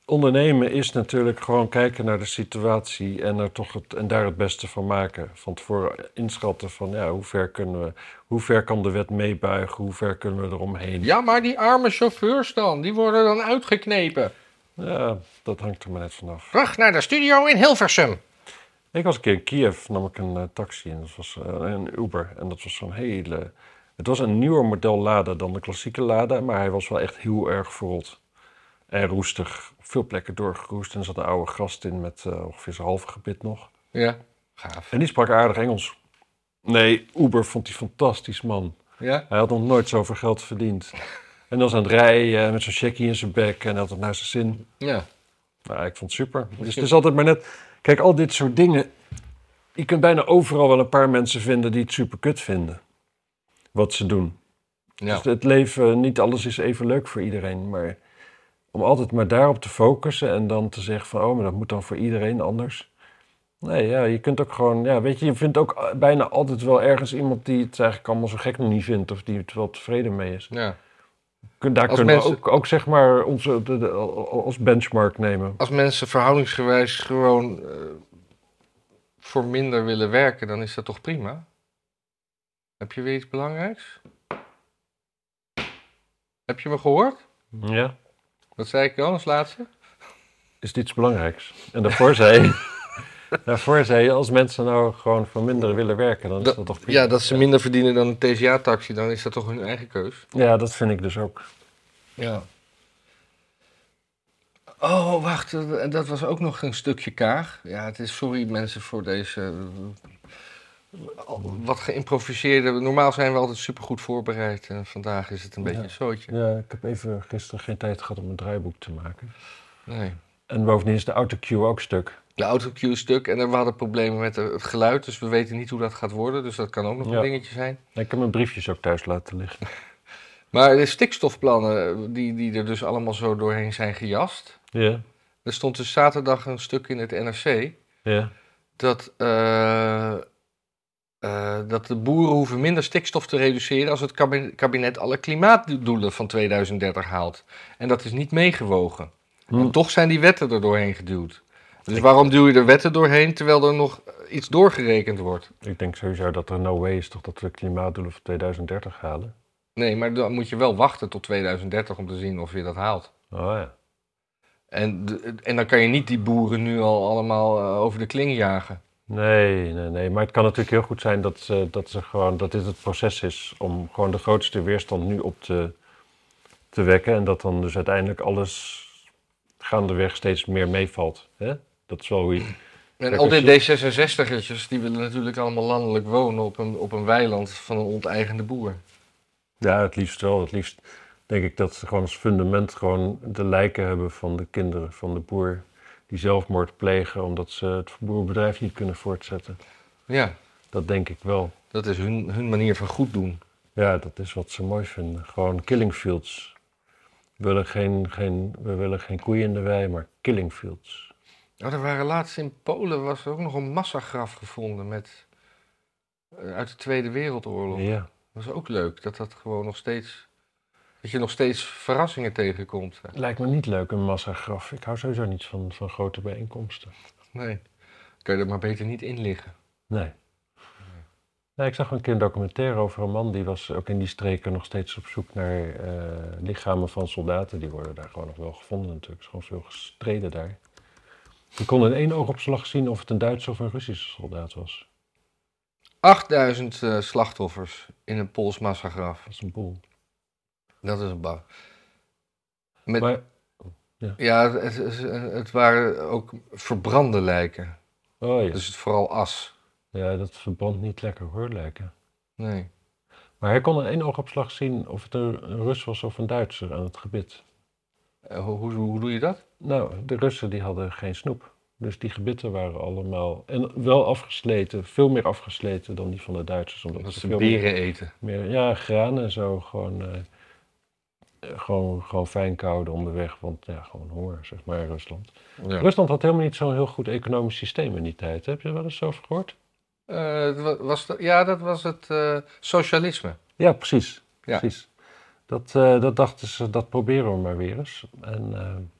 ondernemen is natuurlijk gewoon kijken naar de situatie en, er toch het, en daar het beste van maken. Van tevoren inschatten van ja, hoe ver kunnen we, hoe ver kan de wet meebuigen, hoe ver kunnen we eromheen. Ja, maar die arme chauffeurs dan, die worden dan uitgeknepen. Ja, dat hangt er maar net vanaf. Terug naar de studio in Hilversum. Ik was een keer in Kiev, nam ik een eh, taxi en dat was eh, een Uber. En dat was zo'n hele... Het was een nieuwer model Lada dan de klassieke Lada, maar hij was wel echt heel erg verrot. En roestig, op veel plekken doorgeroest. En er zat een oude gast in met eh, ongeveer zijn halve gebit nog. Ja, gaaf. En die sprak aardig Engels. Nee, Uber vond hij fantastisch, man. Ja? Hij had nog nooit zoveel geld verdiend. En dan was aan het rijden met zo'n checkie in zijn bek en hij had het naar zijn zin. Ja. Nou, ik vond het super. Dus het is altijd maar net... Kijk, al dit soort dingen... Je kunt bijna overal wel een paar mensen vinden die het super kut vinden. Wat ze doen. Ja. Dus het leven, niet alles is even leuk voor iedereen. Maar om altijd maar daarop te focussen en dan te zeggen van... Oh, maar dat moet dan voor iedereen anders. Nee, ja, je kunt ook gewoon... Ja, weet je, je vindt ook bijna altijd wel ergens iemand die het eigenlijk allemaal zo gek nog niet vindt. Of die het wel tevreden mee is. ja. Daar Als kunnen mensen- we ook, ook zeg maar onze, de, de- als benchmark nemen. Als mensen verhoudingsgewijs gewoon eh, voor minder willen werken, dan is dat toch prima? Heb je weer iets belangrijks? Heb je me gehoord? Ja. Wat zei ik dan als laatste? is het iets belangrijks. En daarvoor zei, daarvoor zei je, als mensen nou gewoon voor minder willen werken, dan is dat, Dat- toch prima. Ja, dat ze minder verdienen dan een TCA-taxi, dan is dat toch hun eigen keus? Ja, dat vind ik dus ook. Ja. Oh, wacht, en dat was ook nog een stukje kaag. Ja, het is sorry mensen voor deze wat geïmproviseerde. Normaal zijn we altijd supergoed voorbereid en vandaag is het een beetje Ja. een zootje. Ja, ik heb even gisteren geen tijd gehad om een draaiboek te maken. Nee. En bovendien is de autocue ook stuk. De autocue stuk en we hadden problemen met het geluid, dus we weten niet hoe dat gaat worden. Dus dat kan ook nog Ja. een dingetje zijn. Ik heb mijn briefjes ook thuis laten liggen. Maar de stikstofplannen, die, die er dus allemaal zo doorheen zijn gejast. Ja, Er stond dus zaterdag een stuk in het NRC. ja. dat, eh, eh, dat de boeren hoeven minder stikstof te reduceren als het kabi- kabinet alle klimaatdoelen van 2030 haalt. En dat is niet meegewogen. En toch zijn die wetten er doorheen geduwd. Dus waarom duw je er wetten doorheen terwijl er nog iets doorgerekend wordt? Ik denk sowieso dat er no way is toch dat we klimaatdoelen voor 2030 halen. Nee, maar dan moet je wel wachten tot 2030 om te zien of je dat haalt. Oh ja. En, en dan kan je niet die boeren nu al allemaal eh, over de kling jagen. Nee, nee, nee. Maar het kan natuurlijk heel goed zijn dat, ze, dat, ze gewoon, dat dit het proces is om gewoon de grootste weerstand nu op te, te wekken. En dat dan dus uiteindelijk alles gaandeweg steeds meer meevalt. Hè? Dat is wel hoe je... En al die D66'ers, die willen natuurlijk allemaal landelijk wonen op een, op een weiland van een onteigende boer. Ja, het liefst wel. Het liefst denk ik dat ze gewoon als fundament gewoon de lijken hebben van de kinderen van de boer. Die zelfmoord plegen omdat ze het boerenbedrijf niet kunnen voortzetten. Ja, Dat denk ik wel. Dat is hun, hun manier van goed doen. Ja, dat is wat ze mooi vinden. Gewoon killing fields. We willen geen, geen, we willen geen koeien in de wei, maar killing fields. Oh, er waren laatst in Polen was er ook nog een massagraf gevonden met, eh, uit de Tweede Wereldoorlog. Ja. Dat was ook leuk, dat dat gewoon nog steeds, dat je nog steeds verrassingen tegenkomt. Lijkt me niet leuk, een massagraf. Ik hou sowieso niet van, van grote bijeenkomsten. Nee, kan je er maar beter niet in liggen. Nee. Nee, ik zag een keer een documentaire over een man die was ook in die streken nog steeds op zoek naar eh, lichamen van soldaten. Die worden daar gewoon nog wel gevonden natuurlijk. Er is gewoon veel gestreden daar. Die kon in één oogopslag zien of het een Duitse of een Russische soldaat was. 8000 eh, slachtoffers in een Pools massagraf. Dat is een boel. Dat is een. Met, Maar, ja, het, het, het waren ook verbrande lijken. oh ja. Dus het vooral as. ja, dat verbrandt niet lekker hoor, lijken. Nee. Maar hij kon in één oogopslag zien of het een, Rus was of een Duitser aan het gebit. Eh, hoe, hoe, hoe doe je dat? Nou, de Russen die hadden geen snoep. Dus die gebitten waren allemaal, en wel afgesleten, veel meer afgesleten dan die van de Duitsers. Omdat Dat ze ze beren eten. meer, ja, graan en zo, gewoon, eh, gewoon, gewoon fijn kouden onderweg, want ja, gewoon honger, zeg maar, in Rusland. Ja. Rusland had helemaal niet zo'n heel goed economisch systeem in die tijd. Heb je wel eens over gehoord? Eh, was ja, dat was het eh, socialisme. Ja, precies. Ja. precies. Dat, eh, dat dachten ze, dat proberen we maar weer eens. En eh, in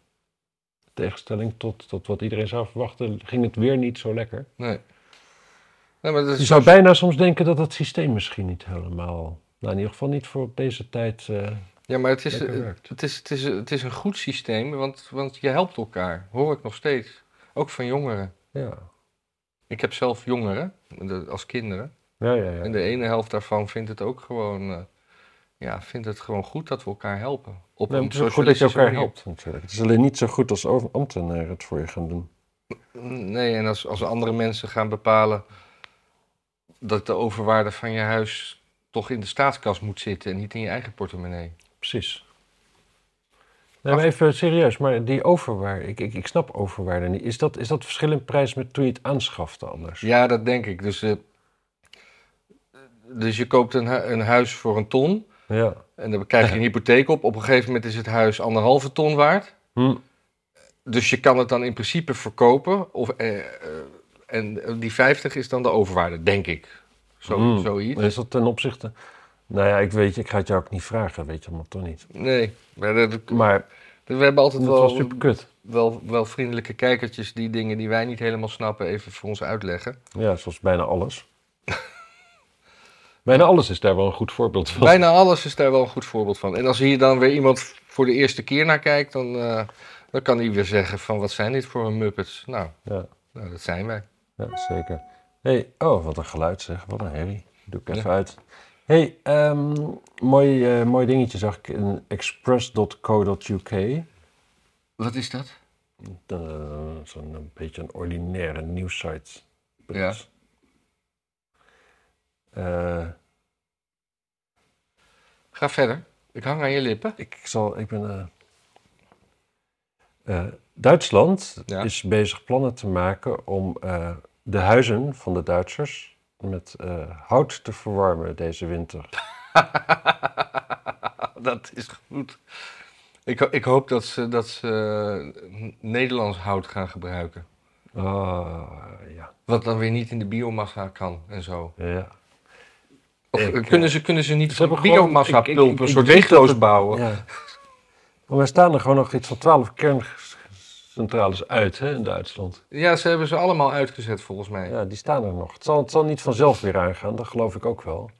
tegenstelling tot, tot wat iedereen zou verwachten, ging het weer niet zo lekker. Nee. nee maar dat Je zou bijna soms denken dat het systeem misschien niet helemaal, nou in ieder geval niet voor op deze tijd. Eh, ja, maar het is, het, is, het, is, het is een goed systeem, want, want je helpt elkaar. Hoor ik nog steeds. Ook van jongeren. ja. Ik heb zelf jongeren, als kinderen. Ja, ja, ja. En de ene helft daarvan vindt het ook gewoon, eh, ja, vindt het gewoon goed dat we elkaar helpen. Op Nee, een het is ook goed dat je elkaar manier. helpt natuurlijk. Het is alleen niet zo goed als ambtenaren het voor je gaan doen. Nee, en als, als andere mensen gaan bepalen dat de overwaarde van je huis toch in de staatskas moet zitten en niet in je eigen portemonnee. Precies. Nee, maar even serieus, maar die overwaarde, ik, ik, ik snap overwaarde niet. Is dat, is dat verschil in prijs met toen je het aanschafte anders? Ja, dat denk ik. Dus, eh, dus je koopt een, hu- een huis voor een ton Ja. en dan krijg je een hypotheek op. Op een gegeven moment is het huis anderhalve ton waard. Hm. Dus je kan het dan in principe verkopen. Of, eh, eh, en die 50 is dan de overwaarde, denk ik. Zo, Hmm. Zoiets. Is dat ten opzichte... Nou ja, ik weet je, ik ga het jou ook niet vragen, weet je allemaal toch niet. Nee, maar dat- Maar we hebben altijd dat was wel, super kut. wel, wel vriendelijke kijkertjes die dingen die wij niet helemaal snappen even voor ons uitleggen. Ja, zoals bijna alles. bijna alles is daar wel een goed voorbeeld van. Bijna alles is daar wel een goed voorbeeld van. En als hier dan weer iemand voor de eerste keer naar kijkt, dan, eh, dan kan hij weer zeggen van wat zijn dit voor een muppets? Nou, Ja, nou dat zijn wij. ja zeker. hey, oh, wat een geluid zeg. Wat een herrie. Doe ik even Ja. uit. Hey, ehm, mooi, eh, mooi dingetje zag ik in express.co.uk. Wat is dat? Uh, Zo'n een beetje een ordinaire nieuwssite. Ja. Eh, Ga verder. Ik hang aan je lippen. ik zal, ik ben. eh, eh, Duitsland Ja. is bezig plannen te maken om eh, de huizen van de Duitsers met eh, hout te verwarmen deze winter. dat is goed. Ik, ik hoop dat ze, dat ze eh, Nederlands hout gaan gebruiken. Ah, ja. Wat dan weer niet in de biomassa kan en zo. ja. Of Ik, kunnen, eh, ze, kunnen ze niet ze van gewoon- pulpen, ik- een soort weegloos het- bouwen? ja. Maar wij staan er gewoon nog iets van twaalf kerncentrales uit hè, in Duitsland. Ja, ze hebben ze allemaal uitgezet volgens mij. Ja, die staan er nog. Het zal, het zal niet vanzelf weer aangaan, dat geloof ik ook wel.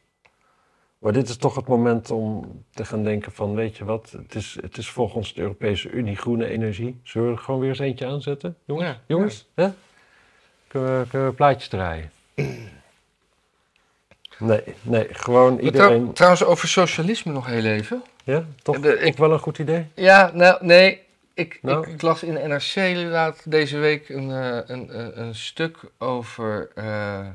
Maar dit is toch het moment om te gaan denken van, weet je wat, het is, het is volgens de Europese Unie groene energie. Zullen we er gewoon weer eens eentje aanzetten? Jongens, Ja. jongens, hè? Kunnen, we, kunnen we plaatjes draaien? Nee, nee, gewoon iedereen... trou- trouwens, over socialisme nog heel even. Ja, toch De- ik- wel een goed idee? Ja, nou, nee. Ik, Nou? ik, ik las in NRC inderdaad deze week een, eh, een, een, een stuk over eh,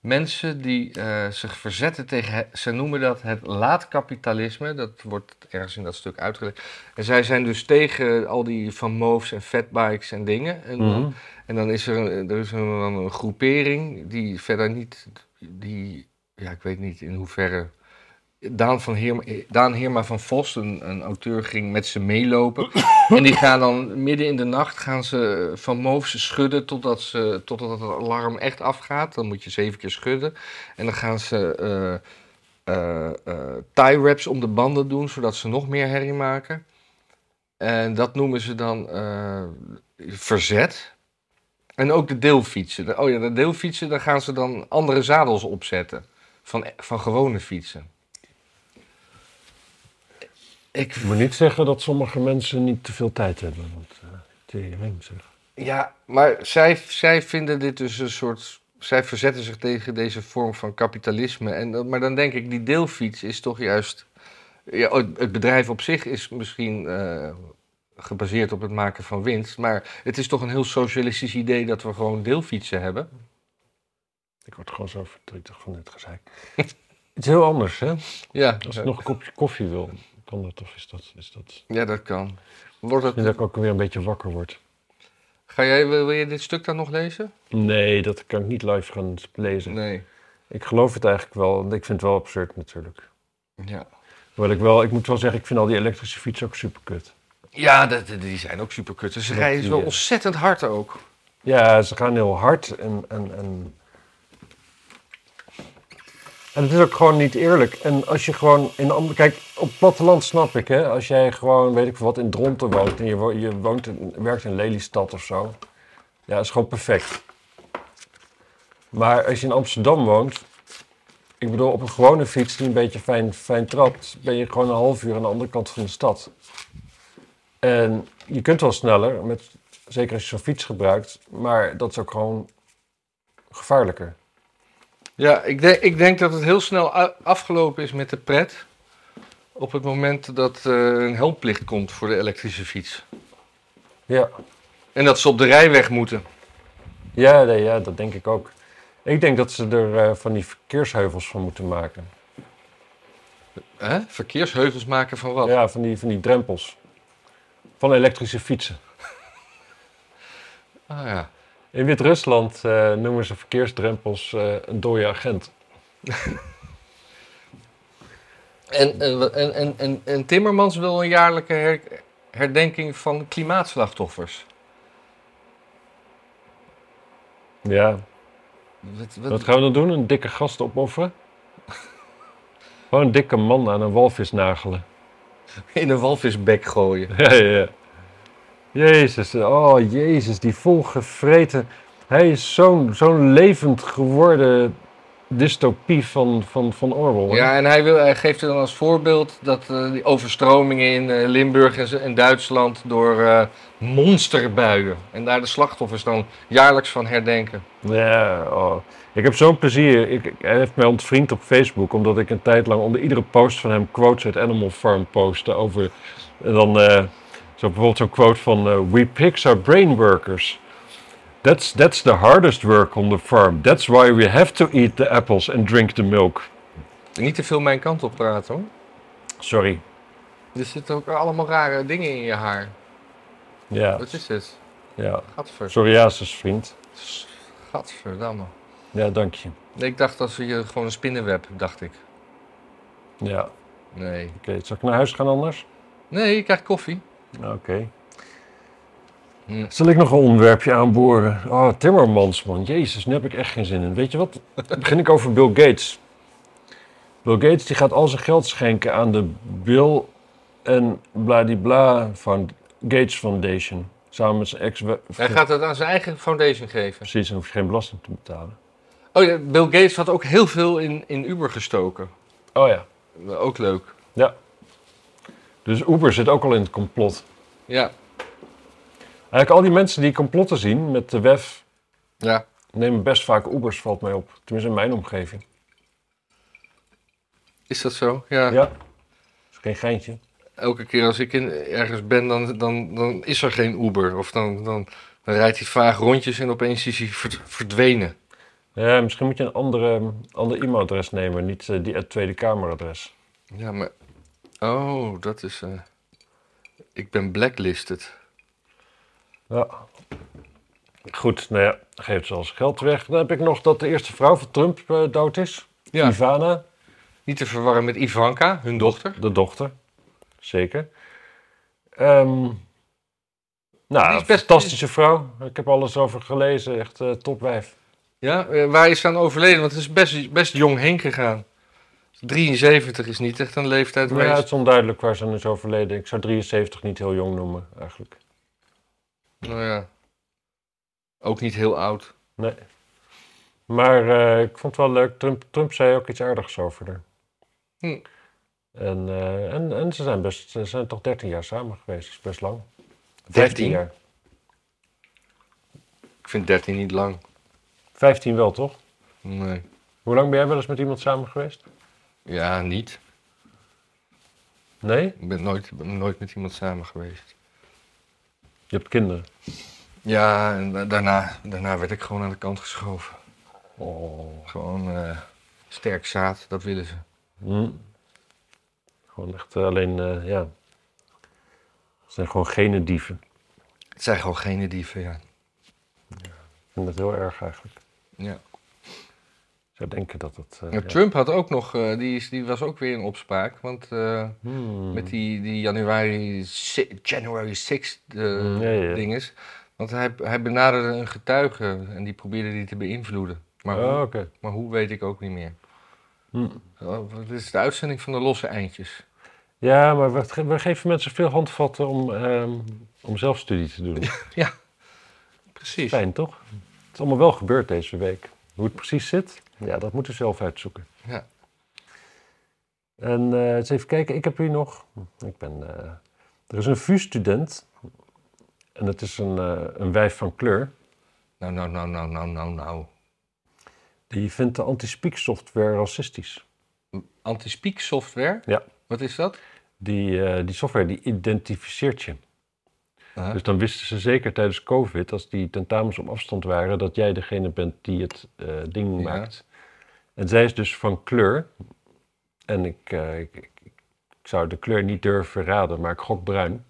mensen die eh, zich verzetten tegen, ze noemen dat het laatkapitalisme. Dat wordt ergens in dat stuk uitgelegd. En zij zijn dus tegen al die van moves en fatbikes en dingen. En, dan- Mhm. en dan is er, een, er is een, dan een groepering die verder niet, die ja, ik weet niet in hoeverre. Daan, van Heerma, Daan Heerma van Vos, een, een auteur, ging met ze meelopen. En die gaan dan midden in de nacht gaan ze van Moofse schudden totdat, ze, totdat het alarm echt afgaat. Dan moet je zeven keer schudden. En dan gaan ze eh, eh, eh, tie wraps om de banden doen, zodat ze nog meer herrie maken. En dat noemen ze dan verzet. En ook de deelfietsen. De- Oh ja, de deelfietsen, daar gaan ze dan andere zadels opzetten. Van, van gewone fietsen. Ik, moet niet zeggen dat sommige mensen niet te veel tijd hebben. Want, eh tering, zeg. ja, maar zij, zij vinden dit dus een soort... Zij verzetten zich tegen deze vorm van kapitalisme. En, maar dan denk ik, die deelfiets is toch juist... Ja, het het bedrijf op zich is misschien eh, gebaseerd op het maken van winst. Maar het is toch een heel socialistisch idee dat we gewoon deelfietsen hebben. Ik word gewoon zo verdrietig van dit gezeik. Iets heel anders, hè? Ja, Als ik nog een kopje koffie wil, kan dat toch? Is dat, is dat... ja dat kan. Wordt het, dat ik ook weer een beetje wakker word. ga jij, wil, wil je dit stuk dan nog lezen? Nee, dat kan ik niet live gaan lezen. Nee. Ik geloof het eigenlijk wel. want Ik vind het wel absurd natuurlijk. Ja, Hoewel ik, wel, ik moet wel zeggen, ik vind al die elektrische fietsen ook super kut. ja dat, die zijn ook super kut. Ze rijden zo eh, ontzettend hard ook. Ja, ze gaan heel hard en, en, en... En het is ook gewoon niet eerlijk. En als je gewoon in andere... Kijk, op platteland snap ik, hè. Als jij gewoon, weet ik wat, in Dronten woont... en je, wo- je woont werkt in Lelystad of zo... Ja, is gewoon perfect. Maar als je in Amsterdam woont... Ik bedoel, op een gewone fiets die een beetje fijn, fijn trapt... ben je gewoon een half uur aan de andere kant van de stad. En je kunt wel sneller, met, zeker als je zo'n fiets gebruikt... maar dat is ook gewoon gevaarlijker. Ja, ik denk, ik denk dat het heel snel afgelopen is met de pret. Op het moment dat eh, een helmplicht komt voor de elektrische fiets. Ja, En dat ze op de rijweg moeten. ja, nee, ja dat denk ik ook. Ik denk dat ze er eh, van die verkeersheuvels van moeten maken. Hè? Verkeersheuvels maken van wat? Ja, van die, van die drempels. Van elektrische fietsen. Ah, ja. In Wit-Rusland eh, noemen ze verkeersdrempels eh, een dode agent. En, en, en, en, en, en Timmermans wil een jaarlijke her- herdenking van klimaatslachtoffers. Ja, Wat, wat- wat gaan we dan doen? Een dikke gast opofferen? Gewoon een dikke man aan een walvis nagelen. in een walvisbek gooien. Ja, ja, ja. Jezus, oh Jezus, die volgevreten. Hij is zo'n zo'n levend geworden dystopie van, van, van Orwell. hè? Ja, en hij, wil, hij geeft er dan als voorbeeld dat eh, die overstromingen in eh, Limburg en, en Duitsland door eh, monsterbuien. En daar de slachtoffers dan jaarlijks van herdenken. Ja, oh. Ik heb zo'n plezier. Ik, hij heeft mij ontvriend op Facebook, omdat ik een tijd lang onder iedere post van hem quotes uit Animal Farm postte over. En dan zo bijvoorbeeld zo'n quote van: eh, We pigs are brain workers. That's, that's the hardest work on the farm. That's why we have to eat the apples and drink the milk. Niet te veel mijn kant op praten hoor. Sorry. Er zitten ook allemaal rare dingen in je haar. Ja, Wat is dit? ja. Gadver. Psoriasis, vriend. Gadverdamme. Ja, dank je. Nee, ik dacht dat je gewoon een spinnenweb, dacht ik. Ja, oké. Nee. Zal ik naar huis gaan anders? Nee, je krijgt koffie. Oké. Hm. Zal ik nog een onderwerpje aanboren? Oh, Timmermans, man. Jezus, nu heb ik echt geen zin in. Weet je wat? Dan begin ik over Bill Gates. Bill Gates die gaat al zijn geld schenken aan de Bill en bladibla van Gates Foundation. Samen met zijn ex... Hij gaat het aan zijn eigen foundation geven. Precies, dan hoef je geen belasting te betalen. Oh ja, Bill Gates had ook heel veel in, in Uber gestoken. Oh ja. Ook leuk. Dus Uber zit ook al in het complot. Ja. Eigenlijk al die mensen die complotten zien met de WEF... Ja. nemen best vaak Ubers, valt mij op. Tenminste in mijn omgeving. Is dat zo? Ja. Ja. is geen geintje. Elke keer als ik in, ergens ben, dan, dan, dan is er geen Uber. Of dan, dan, dan rijdt hij vaag rondjes en opeens is hij verd- verdwenen. Ja, misschien moet je een andere, ander e-mailadres nemen, niet eh, die het Tweede Kameradres. Ja, maar... Oh, dat is... eh, Ik ben blacklisted. Ja. Goed, nou ja, geeft zelfs geld weg. Dan heb ik nog dat de eerste vrouw van Trump eh, dood is. Ja. Ivana, Niet te verwarren met Ivanka, hun dochter. de dochter. Zeker. Ehm nou, Die is best- fantastische vrouw. Ik heb alles over gelezen. Echt eh topwijf. Ja, eh, waar is ze aan overleden? Want het is best, best jong heen gegaan. 73 is niet echt een leeftijd Maar ja, het is onduidelijk waar ze aan is overleden. Ik zou 73 niet heel jong noemen, eigenlijk. Nou ja. Ook niet heel oud. Nee. Maar eh, ik vond het wel leuk. Trump, Trump zei ook iets aardigs over haar. Hm. En, eh, en, en ze zijn best, ze zijn toch 13 jaar samen geweest. Dat is best lang. 13? jaar. Ik vind 13 niet lang. 15 wel, toch? Nee. Hoe lang ben jij wel eens met iemand samen geweest? Ja, niet. Nee? Ik ben nooit, ben nooit met iemand samen geweest. Je hebt kinderen. Ja, en da- daarna, daarna werd ik gewoon aan de kant geschoven. Oh. Gewoon eh, sterk zaad, dat willen ze. Hm. Gewoon echt eh, alleen, eh, ja. Het zijn gewoon gene dieven. Het zijn gewoon geen dieven, ja. Ik vind het heel erg eigenlijk. ja. Ik zou denken dat het... eh, Ja, ja. Trump had ook nog, eh, die, die was ook weer in opspraak. Want eh, Hmm. met die, die januari, January 6 eh Mm, ja, ja. dinges. Want hij, hij benaderde een getuige en die probeerde die te beïnvloeden. Maar, Oh, hoe, maar hoe weet ik ook niet meer. Hm. Oh, Dit is de uitzending van de losse eindjes. Ja, maar we, ge- we geven mensen veel handvatten om, ehm, om zelfstudie te doen. Precies. Fijn, toch? Het is allemaal wel gebeurd deze week. Hoe het precies zit, ja, dat moeten we zelf uitzoeken. Ja. En eh, eens even kijken, ik heb hier nog... Ik ben... eh, er is een VU-student. En het is een, eh, een wijf van kleur. Nou, nou, nou, nou, nou, nou, nou. Die vindt de anti-speak software racistisch. Anti-speak software? Ja. Wat is dat? Die, die software die identificeert je. Aha. Dus dan wisten ze zeker tijdens COVID, als die tentamens op afstand waren, dat jij degene bent die het eh, ding Ja. maakt. En zij is dus van kleur. En ik, eh, ik, ik, ik zou de kleur niet durven raden, maar ik gok bruin.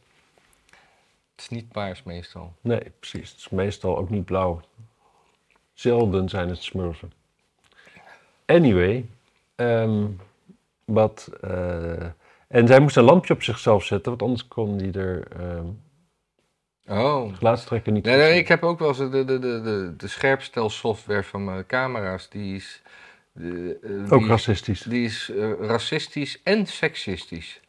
Het is niet paars meestal. Nee, precies. Het is meestal ook niet blauw. Zelden zijn het smurfen. Anyway, ehm, wat. eh, en zij moest een lampje op zichzelf zetten, want anders kon die er ehm Oh. niet Nee, nee, ik heb ook wel eens de, de, de, de, de scherpstelsoftware van mijn camera's. Die is, de, eh, Ook die, racistisch. die is eh, racistisch en seksistisch.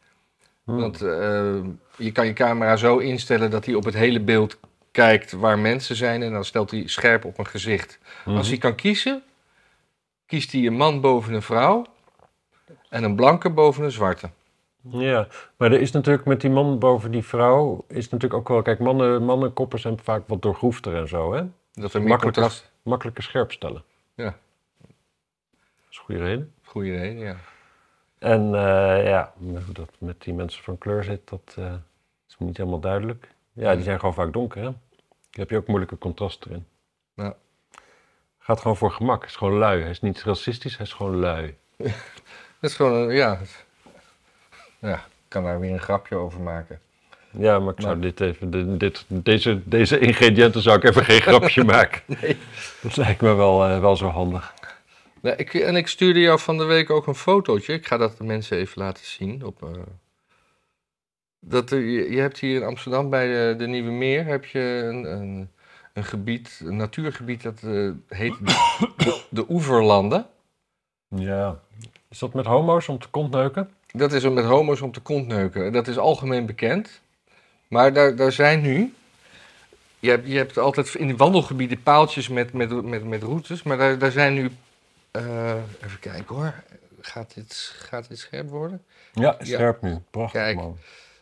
Hmm. Want eh, je kan je camera zo instellen dat hij op het hele beeld kijkt waar mensen zijn. En dan stelt hij scherp op een gezicht. Mhm. Als hij kan kiezen, kiest hij een man boven een vrouw. En een blanke boven een zwarte. Ja, maar er is natuurlijk met die man boven die vrouw, is natuurlijk ook wel, kijk, mannen, mannenkoppen zijn vaak wat doorgroefder en zo, hè? Dat meer Makkelijker. Makkelijker scherp stellen. Ja. Dat is een goede reden. Goeie reden, ja. En eh, ja, hoe dat met die mensen van kleur zit, dat eh, is me niet helemaal duidelijk. Ja, die zijn gewoon vaak donker, hè? Dan heb je ook moeilijke contrast erin. Ja. Gaat gewoon voor gemak. Is gewoon lui. Hij is niet racistisch, hij is gewoon lui. Dat is gewoon, ja. Ja, ik kan daar weer een grapje over maken. Ja, maar ik zou Maar- dit even, de- dit, deze, deze ingrediënten zou ik even geen grapje maken. Nee. Dat lijkt me wel, eh, wel zo handig. Ik, en ik stuurde jou van de week ook een fotootje. Ik ga dat de mensen even laten zien. Op, eh, dat je, je hebt hier in Amsterdam bij de, de Nieuwe Meer heb je een, een, een gebied, een natuurgebied dat eh, heet de, de Oeverlanden. Ja. Is dat met homo's om te kont neuken? Dat is om met homo's om te kont neuken. Dat is algemeen bekend. Maar daar, daar zijn nu. Je hebt, je hebt altijd in de wandelgebieden paaltjes met, met, met, met routes. Maar daar, daar zijn nu. eh, even kijken hoor. Gaat dit, gaat dit scherp worden? Ja, scherp nu. Prachtig Kijk. man.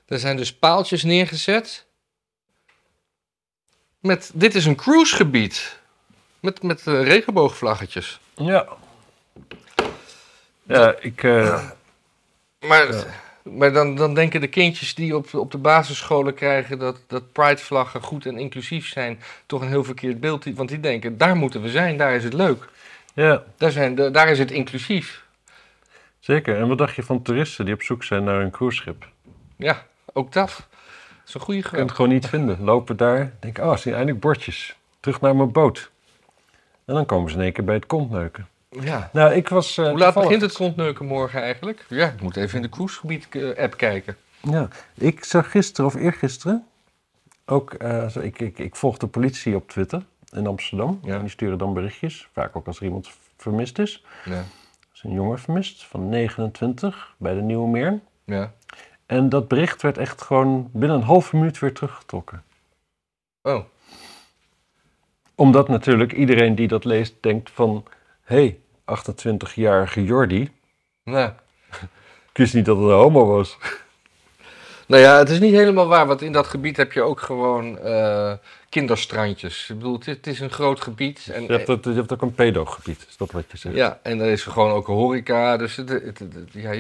Er zijn dus paaltjes neergezet. Met, dit is een cruisegebied. Met, met eh, regenboogvlaggetjes. Ja. Ja, ik... eh, Maar, maar dan, dan denken de kindjes die op, op de basisscholen krijgen dat, dat pridevlaggen goed en inclusief zijn, toch een heel verkeerd beeld. Want die denken, daar moeten we zijn, daar is het leuk. ja, Daar, zijn, daar is het inclusief. zeker. En wat dacht je van toeristen die op zoek zijn naar een cruiseschip? Ja, ook dat. Dat is een goede Je kunt het gewoon niet vinden. Lopen daar, denken, oh, zie eindelijk bordjes. Terug naar mijn boot. En dan komen ze in één keer bij het kontneuken. Ja. Nou, ik was... eh, Hoe laat begint het kontneuken morgen eigenlijk? Ja, ik moet even in de cruisegebied-app kijken. Ja, ik zag gisteren of eergisteren ook, eh, ik, ik, ik volg de politie op Twitter in Amsterdam. Ja. En die sturen dan berichtjes, vaak ook als er iemand vermist is. Ja. Er is een jongen vermist van 29 bij de Nieuwe Meer. ja. En dat bericht werd echt gewoon binnen een halve minuut weer teruggetrokken. Oh, Omdat natuurlijk iedereen die dat leest denkt van... Hé, hey, 28-jarige Jordi, nou. ik wist niet dat het een homo was. Nou ja, het is niet helemaal waar, want in dat gebied heb je ook gewoon eh, kinderstrandjes. Ik bedoel, het is, het is een groot gebied. En, Je hebt, het, je hebt ook een pedogebied, is dat wat je zegt? Ja, en er is gewoon ook een horeca, dus het, ja,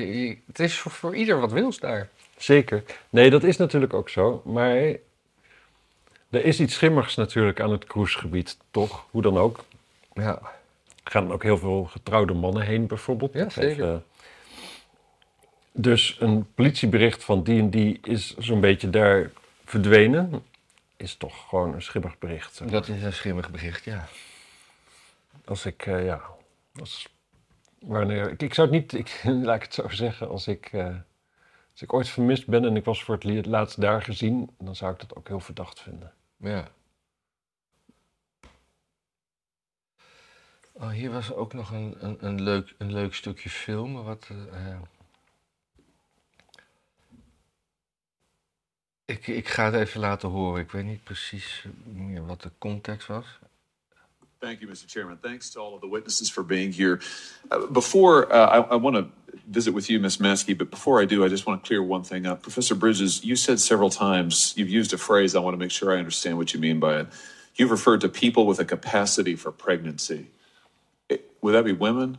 het is voor, voor ieder wat wils daar. Zeker. Nee, dat is natuurlijk ook zo. Maar er is iets schimmigs natuurlijk aan het cruisegebied, toch? Hoe dan ook. Ja, gaan ook heel veel getrouwde mannen heen, bijvoorbeeld. Ja, zeker. Even- dus een politiebericht van die en die is zo'n beetje daar verdwenen. Is toch gewoon een schimmig bericht. zeg dat is een schimmig bericht, ja. Als ik, eh, ja... Als, wanneer, ik, ik zou het niet... Ik, laat ik het zo zeggen. Als ik, eh, als ik ooit vermist ben en ik was voor het laatst daar gezien... dan zou ik dat ook heel verdacht vinden. ja. Oh, hier was ook nog een, een, een, leuk, een leuk stukje film. Wat, eh, eh, ik, ik ga het even laten horen. Ik weet niet precies meer wat de context was. Thank you, Mr. Chairman. Thanks to all of the witnesses for being here. Uh, before uh, I, I want to visit with you, Ms. Maskey, but before I do, I just want to clear one thing up. Professor Bridges, you said several times, you've used a phrase, I want to make sure I understand what you mean by it. You've referred to people with a capacity for pregnancy. Would that be women?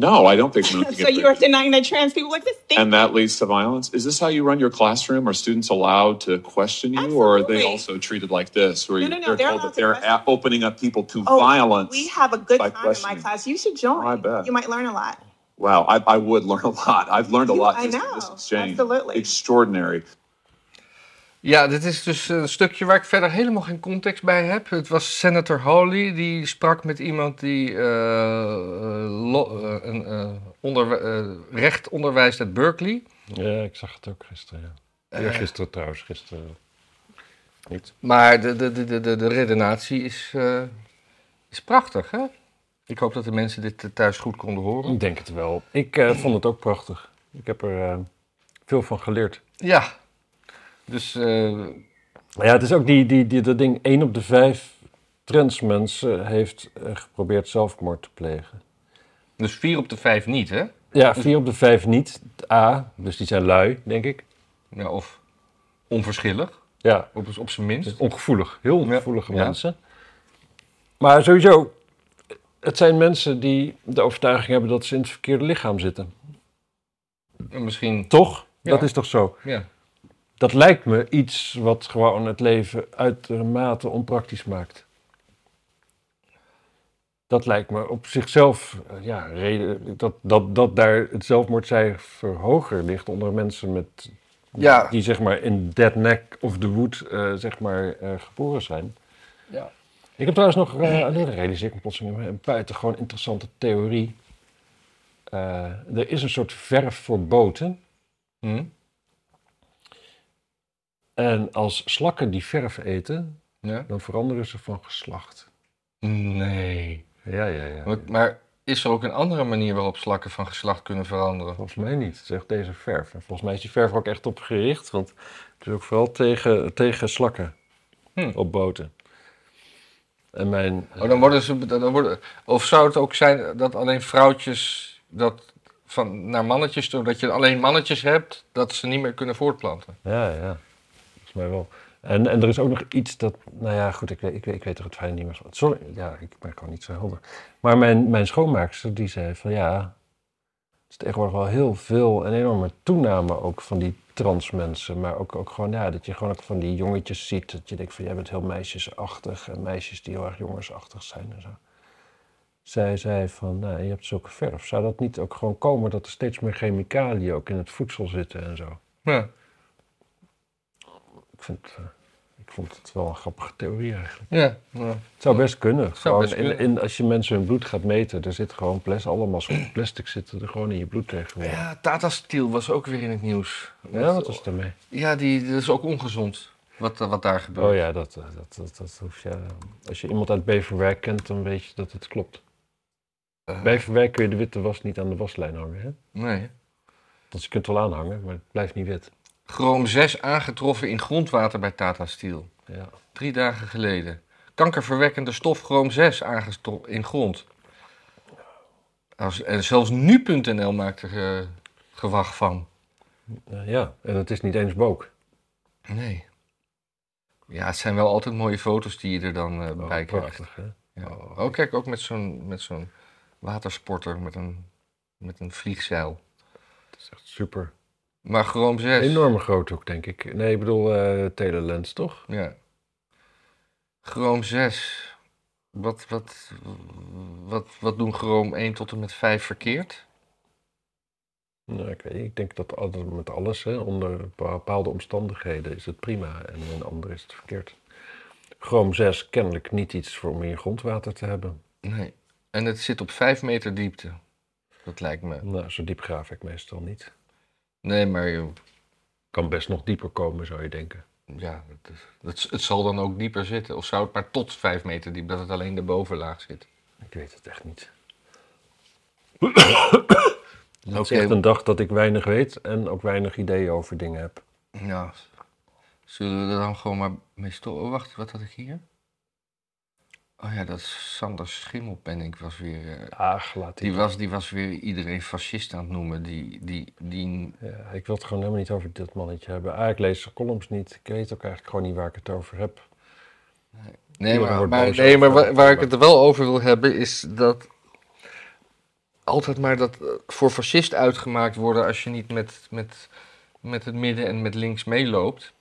No, I don't think so you are denying that trans people exist? Thank And that leads to violence. Is this how you run your classroom? Are students allowed to question you, or are they also treated like this, where No, no, no, they're, they're told that they're a- opening up people to Oh, violence? We have a good time in my class. You should join. I bet. You might learn a lot. Wow, I, I would learn a lot. I've learned a You- lot I just in know. this exchange. Absolutely. Extraordinary. Ja, dit is dus een stukje waar ik verder helemaal geen context bij heb. Het was Senator Hawley die sprak met iemand die eh, lo- eh, een, onder, recht onderwijst at Berkeley. Ja, ik zag het ook gisteren, ja. Gisteren trouwens, gisteren niet. Maar de, de, de, de, de, de redenatie is, is prachtig, hè? Ik hoop dat de mensen dit thuis goed konden horen. Ik denk het wel. Ik vond het ook prachtig. Ik heb er veel van geleerd. Ja. Dus eh, ja, het is ook die, die, die, dat ding, één op de vijf transmensen heeft eh, geprobeerd zelfmoord te plegen. dus vier op de vijf niet, hè? Ja, vier op de vijf niet. A, dus die zijn lui, denk ik. Ja, of onverschillig, Ja, op, op zijn minst. ongevoelig. Heel ongevoelige Ja. mensen. Maar sowieso, het zijn mensen die de overtuiging hebben dat ze in het verkeerde lichaam zitten. En misschien, Toch? Ja. Dat is toch zo? ja. Dat lijkt me iets wat gewoon het leven uitermate onpraktisch maakt. Dat lijkt me op zichzelf, eh, ja, reden, dat, dat, dat daar het zelfmoordcijfer hoger ligt onder mensen met, Ja. die zeg maar in that neck of the wood eh, zeg maar, eh, geboren zijn. Ja. Ik heb trouwens nog, uh, alleen realiseer ik me plotseling, een buitengewoon interessante theorie. Er is een soort verf voor boten. Hm? En als slakken die verf eten, Ja? dan veranderen ze van geslacht. Nee. Ja, ja, ja. Maar, maar is er ook een andere manier waarop slakken van geslacht kunnen veranderen? Volgens mij niet. Echt deze verf. En volgens mij is die verf er ook echt op gericht. Want het is ook vooral tegen, tegen slakken Hm. op boten. En mijn... Oh, dan worden ze, dan worden, of zou het ook zijn dat alleen vrouwtjes dat van, naar mannetjes, doordat je alleen mannetjes hebt, dat ze niet meer kunnen voortplanten? Ja, ja. Volgens wel. En, en er is ook nog iets dat... Nou ja, goed, ik weet, ik ik weet er het fijn niet meer. Sorry, ja, ik ben gewoon niet zo helder. Maar mijn, mijn schoonmaakster, die zei van ja... Het is tegenwoordig wel heel veel, een enorme toename ook van die trans mensen. Maar ook, ook gewoon, ja, dat je gewoon ook van die jongetjes ziet. Dat je denkt van, jij bent heel meisjesachtig. En meisjes die heel erg jongensachtig zijn en zo. Zij zei van, nou, je hebt zulke verf. Zou dat niet ook gewoon komen dat er steeds meer chemicaliën ook in het voedsel zitten en zo? Ja. Ik, vind, eh, ik vond het wel een grappige theorie eigenlijk. Ja. ja. Het zou best kunnen. Best in, kunnen. in, als je mensen hun bloed gaat meten, er zit gewoon plastic, allemaal plastic zitten er gewoon in je bloed tegenwoordig. Ja, Tata Steel was ook weer in het nieuws. Ja, wat was ermee? Ja, die, dat is ook ongezond, wat, wat daar gebeurt. Oh ja, dat, eh, dat, dat, dat hoef je. Als je iemand uit Beverwijk kent, dan weet je dat het klopt. Eh, Beverwijk kun je de witte was niet aan de waslijn hangen. Hè? nee. Want je kunt het wel aanhangen, maar het blijft niet wit. Chroom 6 aangetroffen in grondwater bij Tata Steel. Ja. Drie dagen geleden. Kankerverwekkende stof chroom 6 aangetroffen in grond. Als, en zelfs nu.nl maakt er eh, gewacht van. Eh, ja, en het is niet eens book. Nee. Ja, het zijn wel altijd mooie foto's die je er dan eh, Oh, bij krijgt. prachtig, hè? Ja. Oh. Oh, kijk, ook met zo'n, met zo'n watersporter met een, met een vliegzeil. Het is echt super. Maar chroom 6. Enorme groot ook, denk ik. Nee, ik bedoel eh telelens, toch? Ja. Chroom 6. Wat, wat, wat, wat doen Chroom 1 tot en met 5 verkeerd? Nou, ik, weet, ik denk dat met alles, hè, onder bepaalde omstandigheden, is het prima. En in andere is het verkeerd. Chroom 6, kennelijk niet iets voor je grondwater te hebben. Nee. En het zit op 5 meter diepte. Dat lijkt me. Nou, zo diep graaf ik meestal niet. Nee, maar Kan best nog dieper komen, zou je denken. ja, het, zal dan ook dieper zitten. Of zou het maar tot 5 meter diep, dat het alleen de bovenlaag zit? Ik weet het echt niet. Het is echt een dag dat ik weinig weet en ook weinig ideeën over dingen heb. Ja. Zullen we er dan gewoon maar mee stoppen? Oh, wacht, wat had ik hier? Oh ja, dat Sander Schimmelpenninck was weer... eh, Ach, laat die. Die was, die was weer iedereen fascist aan het noemen. Die, die, die... Ja, ik wil het gewoon helemaal niet over dit mannetje hebben. Ah, ik lees de columns niet. Ik weet ook eigenlijk gewoon niet waar ik het over heb. Nee, maar, maar, boos nee, maar over- waar, waar ik het er wel over wil hebben is dat altijd maar dat eh, voor fascist uitgemaakt worden als je niet met, met, met het midden en met links meeloopt.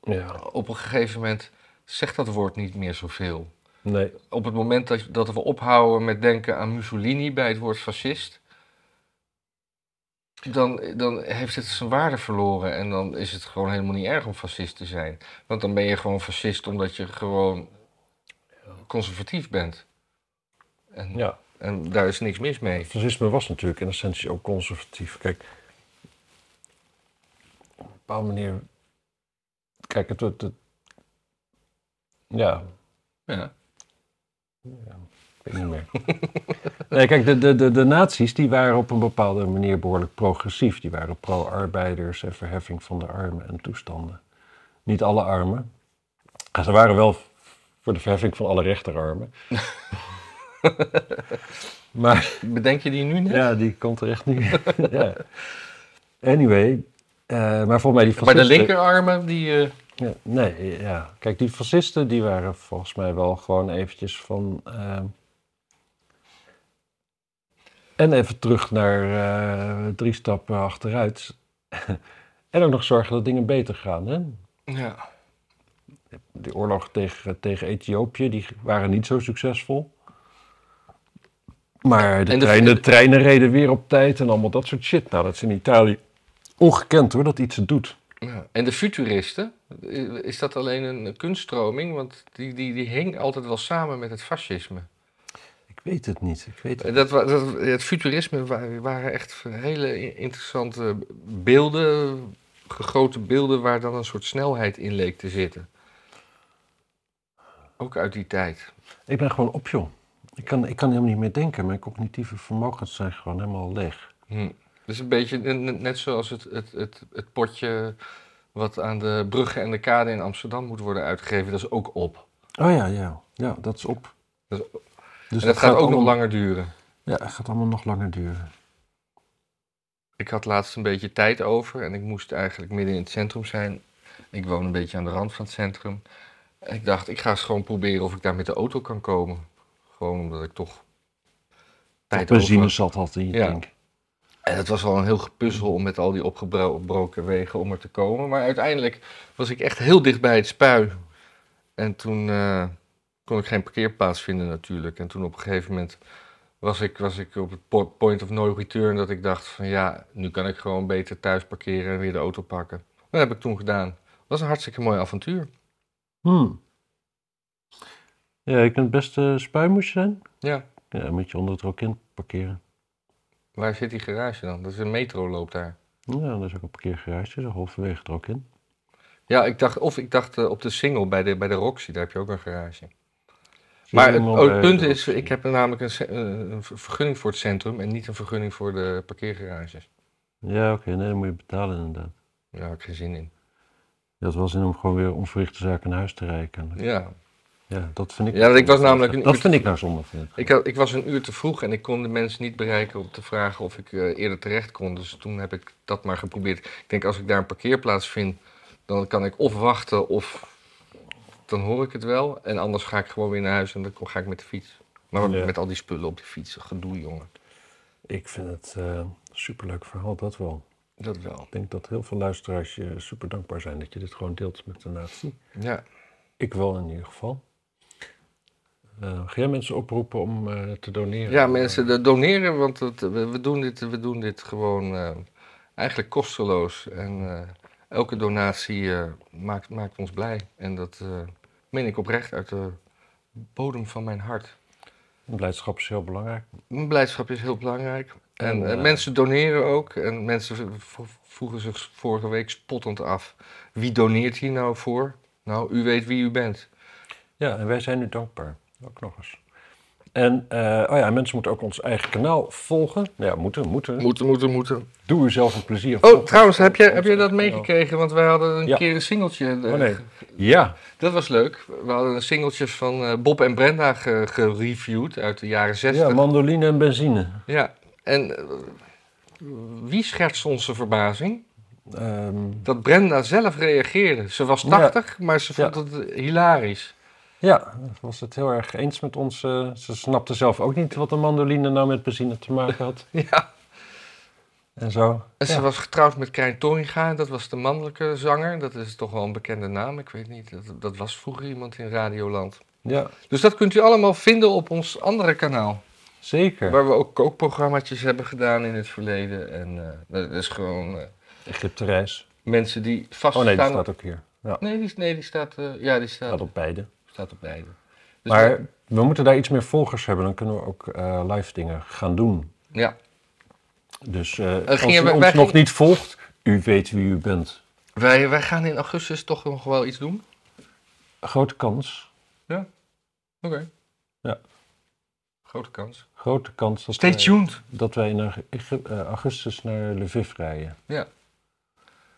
Ja, Op een gegeven moment zegt dat woord niet meer zoveel. Nee. Op het moment dat, dat we ophouden met denken aan Mussolini bij het woord fascist, dan, dan heeft het zijn waarde verloren en dan is het gewoon helemaal niet erg om fascist te zijn. Want dan ben je gewoon fascist omdat je gewoon conservatief bent. En, Ja, en daar is niks mis mee. fascisme was natuurlijk in essentie ook conservatief. Kijk, op een bepaalde manier. Kijk, het. het, het- ja, Ja. Ik weet niet meer. nee, kijk, de, de, de, de nazi's die waren op een bepaalde manier behoorlijk progressief. Die waren pro-arbeiders en verheffing van de armen en toestanden. Niet alle armen. Ja, ze waren wel voor de verheffing van alle rechterarmen. maar Bedenk je die nu net? ja, die komt er echt niet ja. Anyway, eh, maar volgens mij die Maar de linkerarmen, die... eh, Ja, nee, ja. Kijk, die fascisten die waren volgens mij wel gewoon eventjes van... ehm, en even terug naar eh, drie stappen achteruit. en ook nog zorgen dat dingen beter gaan. Hè? ja. Die oorlog tegen, tegen Ethiopië, die waren niet zo succesvol. Maar de, de- treinen, de treinen reden weer op tijd en allemaal dat soort shit. Nou, dat is in Italië ongekend hoor, dat iets doet. Ja. En de futuristen, is dat alleen een kunststroming? Want die, die, die hing altijd wel samen met het fascisme. Ik weet het niet. Ik weet het Dat, dat, het futurisme wa- waren echt hele interessante beelden, gegoten beelden waar dan een soort snelheid in leek te zitten. Ook uit die tijd. Ik ben gewoon op, joh. Ik kan, ik kan helemaal niet meer denken. Mijn cognitieve vermogens zijn gewoon helemaal leeg. Hm. Dus een beetje net zoals het, het, het, het potje wat aan de bruggen en de kade in Amsterdam moet worden uitgegeven. Dat is ook op. Oh ja, ja. Ja, dat is op. Dat is- Dus en dat gaat ook nog langer duren. Ja, het gaat allemaal nog langer duren. Ik had laatst een beetje tijd over en ik moest eigenlijk midden in het centrum zijn. Ik woon een beetje aan de rand van het centrum. En ik dacht, ik ga eens gewoon proberen of ik daar met de auto kan komen. Gewoon omdat ik toch tijd over Benzine zat had in je Ja. tank. En het was wel een heel gepuzzel om met al die opgebroken wegen om er te komen. Maar uiteindelijk was ik echt heel dicht bij het spui. En toen eh, kon ik geen parkeerplaats vinden natuurlijk. En toen op een gegeven moment was ik, was ik op het po- point of no return dat ik dacht van ja, nu kan ik gewoon beter thuis parkeren en weer de auto pakken. Dat heb ik toen gedaan. Dat was een hartstikke mooi avontuur. Hmm. Ja, je kunt best uh, spuimoes zijn. Ja, Ja, dan moet je onder het rokin parkeren. Waar zit die garage dan? Dat is een metro loopt daar. Ja, dat is ook een parkeergarage, zo halverwege het rokin. Ja, ik dacht, of ik dacht eh, op de single bij de, bij de Roxy, daar heb je ook een garage. Maar het, oh, het punt is, ik heb namelijk een, eh, een ver- vergunning voor het centrum en niet een vergunning voor de parkeergarages. Ja, oké, nee, dan moet je betalen inderdaad. Daar heb ik geen zin in. Had wel zin om gewoon weer onverrichte zaken naar huis te rijden. Ja, Ja, dat vind ik... Ja, ik was namelijk een Dat uur vind ik nou zonde ik, ik was een uur te vroeg en ik kon de mensen niet bereiken om te vragen of ik eh, eerder terecht kon. Dus toen heb ik dat maar geprobeerd. Ik denk, als ik daar een parkeerplaats vind, dan kan ik of wachten of dan hoor ik het wel. En anders ga ik gewoon weer naar huis en dan ga ik met de fiets. Maar Ja. met al die spullen op die fiets, gedoe jongen. Ik vind het eh superleuk verhaal, dat wel. Dat wel. Ik denk dat heel veel luisteraars je super dankbaar zijn dat je dit gewoon deelt met de natie. Ja. Ik wel in ieder geval. Eh, ga jij mensen oproepen om eh, te doneren? Ja, mensen doneren, want het, we, we doen dit, we doen dit gewoon eh, eigenlijk kosteloos. En elke donatie maakt, maakt ons blij. En dat meen ik oprecht uit de bodem van mijn hart. Blijdschap is heel belangrijk. Mijn blijdschap is heel belangrijk. En En, mensen doneren ook. En mensen vroegen zich vorige week spottend af. Wie doneert hier nou voor? Nou, u weet wie u bent. Ja, en wij zijn nu dankbaar. Ook nog eens. En eh, oh ja, mensen moeten ook ons eigen kanaal volgen. Ja, moeten, moeten. Moeten, moeten, moeten. Doe uzelf een plezier. Oh, trouwens, heb je, heb je dat meegekregen? Want wij hadden een Ja. keer een singeltje. eh, Oh nee. Ja, Dat was leuk. We hadden een singeltje van eh, Bob en Brenda ge- gereviewd uit de jaren 60. ja, mandoline en benzine. Ja, en wie schetst onze verbazing? Ehm, Dat Brenda zelf reageerde. Ze was Ja. 80, maar ze vond Ja. het hilarisch. Ja, was het heel erg eens met ons. eh, ze snapte zelf ook niet wat een mandoline nou met benzine te maken had. Ja. En zo. En ze Ja. was getrouwd met Krijn Torringa. Dat was de mannelijke zanger. Dat is toch wel een bekende naam. Ik weet niet. Dat, dat was vroeger iemand in Radioland. Ja, Dus dat kunt u allemaal vinden op ons andere kanaal. zeker. Waar we ook kookprogramma's hebben gedaan in het verleden. En eh, dat is gewoon eh, Egypte reis. mensen die vast Oh nee, die staat ook hier. Ja, Nee, die, nee, die staat, eh, ja, die staat, staat op beide. Staat op beide. Dus Maar we- we moeten daar iets meer volgers hebben. Dan kunnen we ook eh, live dingen gaan doen. ja, Dus eh, als gingen u we- ons nog gingen- niet volgt, u weet wie u bent. wij, wij gaan in augustus toch nog wel iets doen. Grote kans. Oké. Ja. Grote kans. Grote kans dat, Stay wij, tuned. dat wij in eh, augustus naar Lviv rijden.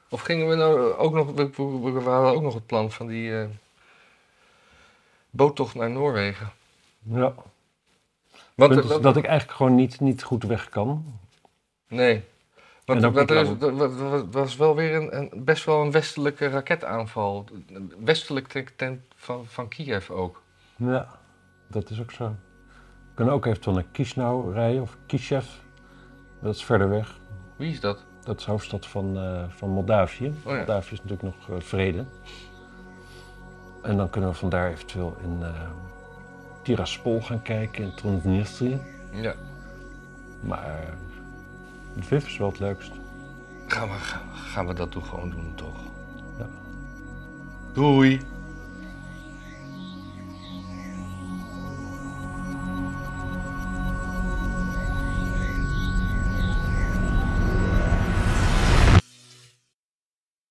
Of gingen we nou ook nog, we, we- we hadden ook nog het plan van die eh, boottocht naar Noorwegen. Ja. Want dat- dat ik eigenlijk gewoon niet, niet goed weg kan. nee. Want dat was wel weer een, een, best wel een westelijke raketaanval. Westelijk ten, ten- van, van Kiev ook. Ja, dat is ook zo. We kunnen ook eventueel naar Chisinau rijden of Kishev. Dat is verder weg. Wie is dat? Dat is de hoofdstad van, eh, van Moldavië. Oh ja. Moldavië is natuurlijk nog eh, vrede. En dan kunnen we vandaar eventueel in eh Tiraspol gaan kijken, in Transnistrië. Ja. Maar eh, Lviv is wel het leukst. Gaan we, gaan, gaan we dat doen, gewoon doen, toch? Ja. Doei.